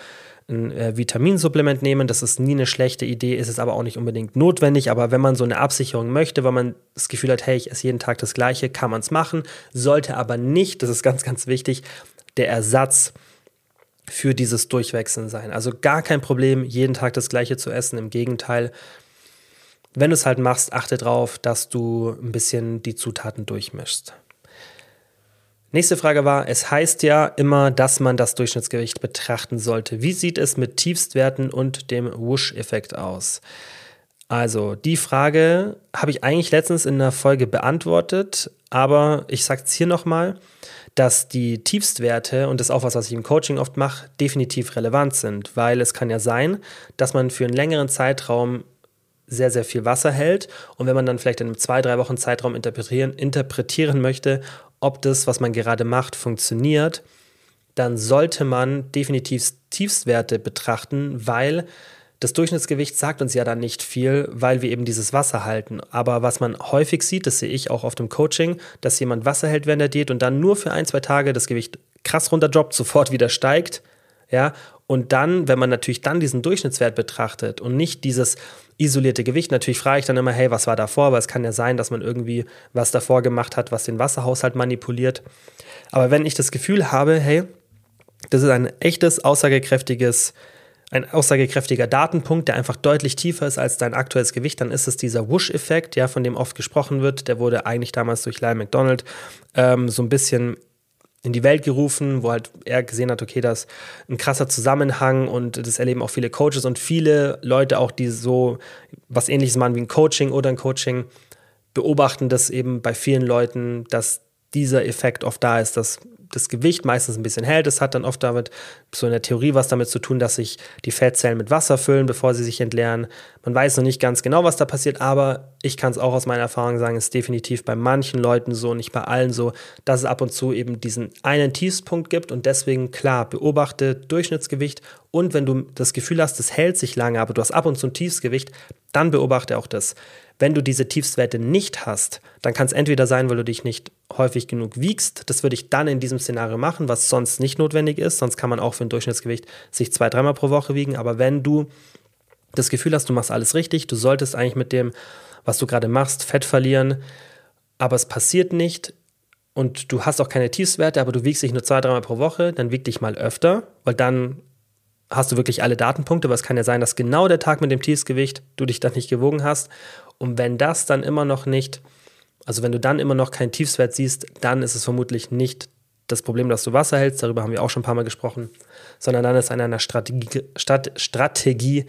ein äh, Vitaminsupplement nehmen. Das ist nie eine schlechte Idee, ist es aber auch nicht unbedingt notwendig. Aber wenn man so eine Absicherung möchte, weil man das Gefühl hat, hey, ich esse jeden Tag das Gleiche, kann man es machen. Sollte aber nicht, das ist ganz, ganz wichtig, der Ersatz für dieses Durchwechseln sein. Also gar kein Problem, jeden Tag das Gleiche zu essen. Im Gegenteil, wenn du es halt machst, achte darauf, dass du ein bisschen die Zutaten durchmischst. Nächste Frage war, es heißt ja immer, dass man das Durchschnittsgewicht betrachten sollte. Wie sieht es mit Tiefstwerten und dem Wush-Effekt aus? Also, die Frage habe ich eigentlich letztens in einer Folge beantwortet, aber ich sage es hier nochmal, dass die Tiefstwerte, und das auch was, was ich im Coaching oft mache, definitiv relevant sind, weil es kann ja sein, dass man für einen längeren Zeitraum sehr, sehr viel Wasser hält. Und wenn man dann vielleicht in einem zwei, drei Wochen Zeitraum interpretieren, interpretieren möchte, ob das, was man gerade macht, funktioniert, dann sollte man definitiv Tiefstwerte betrachten, weil das Durchschnittsgewicht sagt uns ja dann nicht viel, weil wir eben dieses Wasser halten. Aber was man häufig sieht, das sehe ich auch auf dem Coaching, dass jemand Wasser hält während der Diät und dann nur für ein, zwei Tage das Gewicht krass runterdroppt, sofort wieder steigt. Ja, und dann, wenn man natürlich dann diesen Durchschnittswert betrachtet und nicht dieses isolierte Gewicht, natürlich frage ich dann immer, hey, was war davor? Aber es kann ja sein, dass man irgendwie was davor gemacht hat, was den Wasserhaushalt manipuliert. Aber wenn ich das Gefühl habe, hey, das ist ein echtes, aussagekräftiges ein aussagekräftiger Datenpunkt, der einfach deutlich tiefer ist als dein aktuelles Gewicht, dann ist es dieser Whoosh-Effekt, ja, von dem oft gesprochen wird. Der wurde eigentlich damals durch Lyle McDonald ähm, so ein bisschen in die Welt gerufen, wo halt er gesehen hat, okay, das ist ein krasser Zusammenhang und das erleben auch viele Coaches und viele Leute auch, die so was ähnliches machen wie ein Coaching oder ein Coaching, beobachten das eben bei vielen Leuten, dass dieser Effekt oft da ist, dass das Gewicht meistens ein bisschen hält. Das hat dann oft damit, so in der Theorie, was damit zu tun, dass sich die Fettzellen mit Wasser füllen, bevor sie sich entleeren. Man weiß noch nicht ganz genau, was da passiert, aber ich kann es auch aus meiner Erfahrung sagen, ist definitiv bei manchen Leuten so, nicht bei allen so, dass es ab und zu eben diesen einen Tiefspunkt gibt und deswegen klar, beobachte Durchschnittsgewicht und wenn du das Gefühl hast, es hält sich lange, aber du hast ab und zu ein Tiefsgewicht, dann beobachte auch das. Wenn du diese Tiefstwerte nicht hast, dann kann es entweder sein, weil du dich nicht häufig genug wiegst. Das würde ich dann in diesem Szenario machen, was sonst nicht notwendig ist. Sonst kann man auch für ein Durchschnittsgewicht sich zwei, dreimal pro Woche wiegen. Aber wenn du das Gefühl hast, du machst alles richtig, du solltest eigentlich mit dem, was du gerade machst, Fett verlieren, aber es passiert nicht und du hast auch keine Tiefstwerte, aber du wiegst dich nur zwei, dreimal pro Woche, dann wieg dich mal öfter, weil dann hast du wirklich alle Datenpunkte, weil es kann ja sein, dass genau der Tag mit dem Tiefsgewicht du dich dann nicht gewogen hast und wenn das dann immer noch nicht, also wenn du dann immer noch keinen Tiefswert siehst, dann ist es vermutlich nicht das Problem, dass du Wasser hältst, darüber haben wir auch schon ein paar Mal gesprochen, sondern dann ist an einer Strategie, Strat, Strategie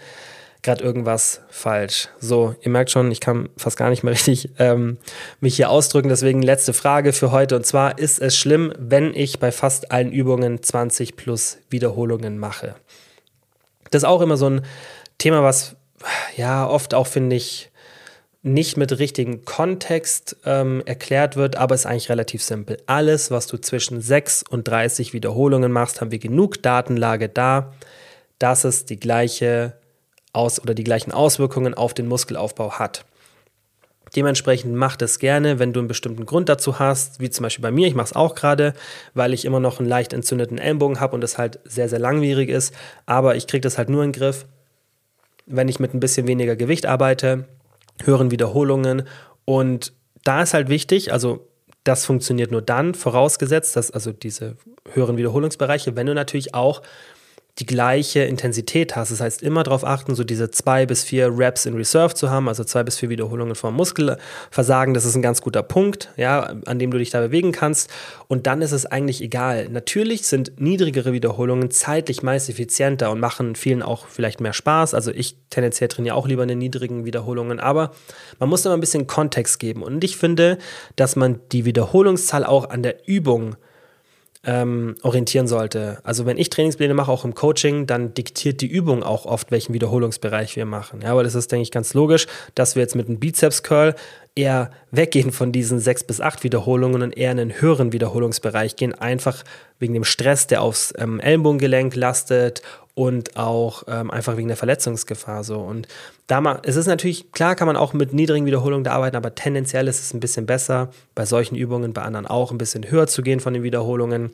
gerade irgendwas falsch. So, ihr merkt schon, ich kann fast gar nicht mehr <laughs> richtig ähm, mich hier ausdrücken. Deswegen letzte Frage für heute. Und zwar, ist es schlimm, wenn ich bei fast allen Übungen 20 plus Wiederholungen mache? Das ist auch immer so ein Thema, was ja oft auch, finde ich, nicht mit richtigem Kontext ähm, erklärt wird, aber ist eigentlich relativ simpel. Alles, was du zwischen 6 und 30 Wiederholungen machst, haben wir genug Datenlage da, dass es die gleiche Aus oder die gleichen Auswirkungen auf den Muskelaufbau hat. Dementsprechend mach das gerne, wenn du einen bestimmten Grund dazu hast, wie zum Beispiel bei mir. Ich mache es auch gerade, weil ich immer noch einen leicht entzündeten Ellenbogen habe und es halt sehr, sehr langwierig ist. Aber ich kriege das halt nur in den Griff, wenn ich mit ein bisschen weniger Gewicht arbeite höheren Wiederholungen. Und da ist halt wichtig, also das funktioniert nur dann, vorausgesetzt, dass also diese höheren Wiederholungsbereiche, wenn du natürlich auch die gleiche Intensität hast. Das heißt, immer darauf achten, so diese zwei bis vier Reps in Reserve zu haben, also zwei bis vier Wiederholungen vom Muskelversagen. Das ist ein ganz guter Punkt, ja, an dem du dich da bewegen kannst. Und dann ist es eigentlich egal. Natürlich sind niedrigere Wiederholungen zeitlich meist effizienter und machen vielen auch vielleicht mehr Spaß. Also ich tendenziell trainiere auch lieber in den niedrigen Wiederholungen, aber man muss immer ein bisschen Kontext geben. Und ich finde, dass man die Wiederholungszahl auch an der Übung ähm, orientieren sollte. Also wenn ich Trainingspläne mache, auch im Coaching, dann diktiert die Übung auch oft, welchen Wiederholungsbereich wir machen. Ja, aber das ist, denke ich, ganz logisch, dass wir jetzt mit einem Bizeps-Curl eher weggehen von diesen sechs bis acht Wiederholungen und eher in einen höheren Wiederholungsbereich gehen, einfach wegen dem Stress, der aufs ähm, Ellenbogengelenk lastet und auch ähm, einfach wegen der Verletzungsgefahr so. Und da mal, es ist natürlich, klar kann man auch mit niedrigen Wiederholungen da arbeiten, aber tendenziell ist es ein bisschen besser, bei solchen Übungen, bei anderen auch ein bisschen höher zu gehen von den Wiederholungen.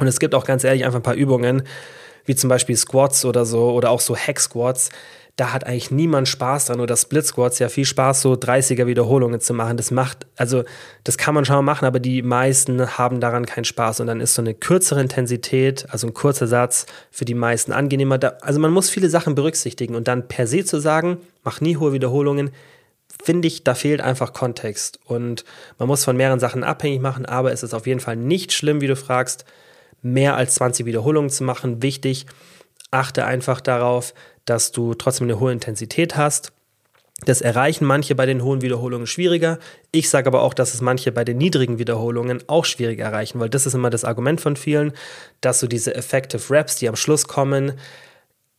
Und es gibt auch ganz ehrlich einfach ein paar Übungen, wie zum Beispiel Squats oder so, oder auch so Hack-Squats, da hat eigentlich niemand Spaß dran. Oder Split Squats ja viel Spaß, so 30er Wiederholungen zu machen. Das macht, also das kann man schon mal machen, aber die meisten haben daran keinen Spaß. Und dann ist so eine kürzere Intensität, also ein kurzer Satz für die meisten angenehmer. Also man muss viele Sachen berücksichtigen. Und dann per se zu sagen, mach nie hohe Wiederholungen, finde ich, da fehlt einfach Kontext. Und man muss von mehreren Sachen abhängig machen, aber es ist auf jeden Fall nicht schlimm, wie du fragst, mehr als 20 Wiederholungen zu machen. Wichtig, achte einfach darauf, dass du trotzdem eine hohe Intensität hast. Das erreichen manche bei den hohen Wiederholungen schwieriger. Ich sage aber auch, dass es manche bei den niedrigen Wiederholungen auch schwierig erreichen, weil das ist immer das Argument von vielen, dass so diese Effective Reps, die am Schluss kommen,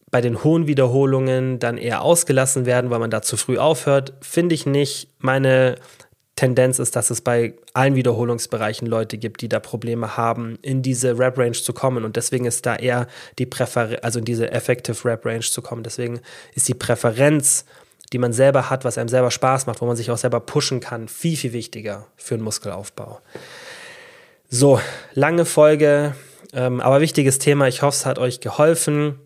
bei den hohen Wiederholungen dann eher ausgelassen werden, weil man da zu früh aufhört. Finde ich nicht. Meine Tendenz ist, dass es bei allen Wiederholungsbereichen Leute gibt, die da Probleme haben, in diese Rap-Range zu kommen. Und deswegen ist da eher die Präferenz, also in diese Effective Rap-Range zu kommen. Deswegen ist die Präferenz, die man selber hat, was einem selber Spaß macht, wo man sich auch selber pushen kann, viel, viel wichtiger für einen Muskelaufbau. So, lange Folge, ähm, aber wichtiges Thema. Ich hoffe, es hat euch geholfen.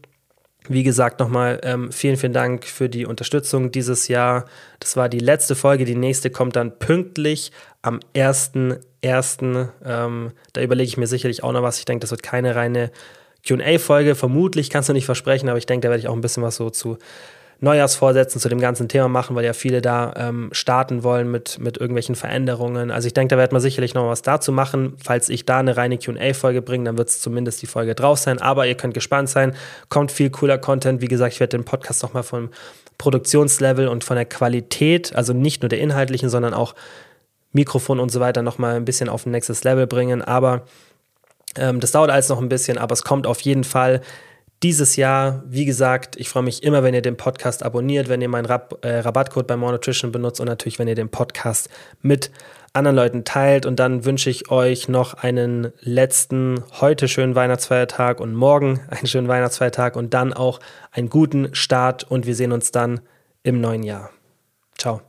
Wie gesagt, nochmal ähm, vielen, vielen Dank für die Unterstützung dieses Jahr. Das war die letzte Folge. Die nächste kommt dann pünktlich am 1.1. Ähm, da überlege ich mir sicherlich auch noch was. Ich denke, das wird keine reine QA-Folge. Vermutlich kannst du nicht versprechen, aber ich denke, da werde ich auch ein bisschen was so zu Neujahrsvorsätzen zu dem ganzen Thema machen, weil ja viele da ähm, starten wollen mit, mit irgendwelchen Veränderungen. Also ich denke, da wird man sicherlich noch was dazu machen. Falls ich da eine reine QA-Folge bringe, dann wird es zumindest die Folge drauf sein. Aber ihr könnt gespannt sein. Kommt viel cooler Content. Wie gesagt, ich werde den Podcast nochmal vom Produktionslevel und von der Qualität, also nicht nur der inhaltlichen, sondern auch Mikrofon und so weiter nochmal ein bisschen auf ein nächstes Level bringen. Aber ähm, das dauert alles noch ein bisschen, aber es kommt auf jeden Fall dieses Jahr, wie gesagt, ich freue mich immer, wenn ihr den Podcast abonniert, wenn ihr meinen Rab äh, Rabattcode bei More Nutrition benutzt und natürlich, wenn ihr den Podcast mit anderen Leuten teilt. Und dann wünsche ich euch noch einen letzten, heute schönen Weihnachtsfeiertag und morgen <laughs> einen schönen Weihnachtsfeiertag und dann auch einen guten Start und wir sehen uns dann im neuen Jahr. Ciao.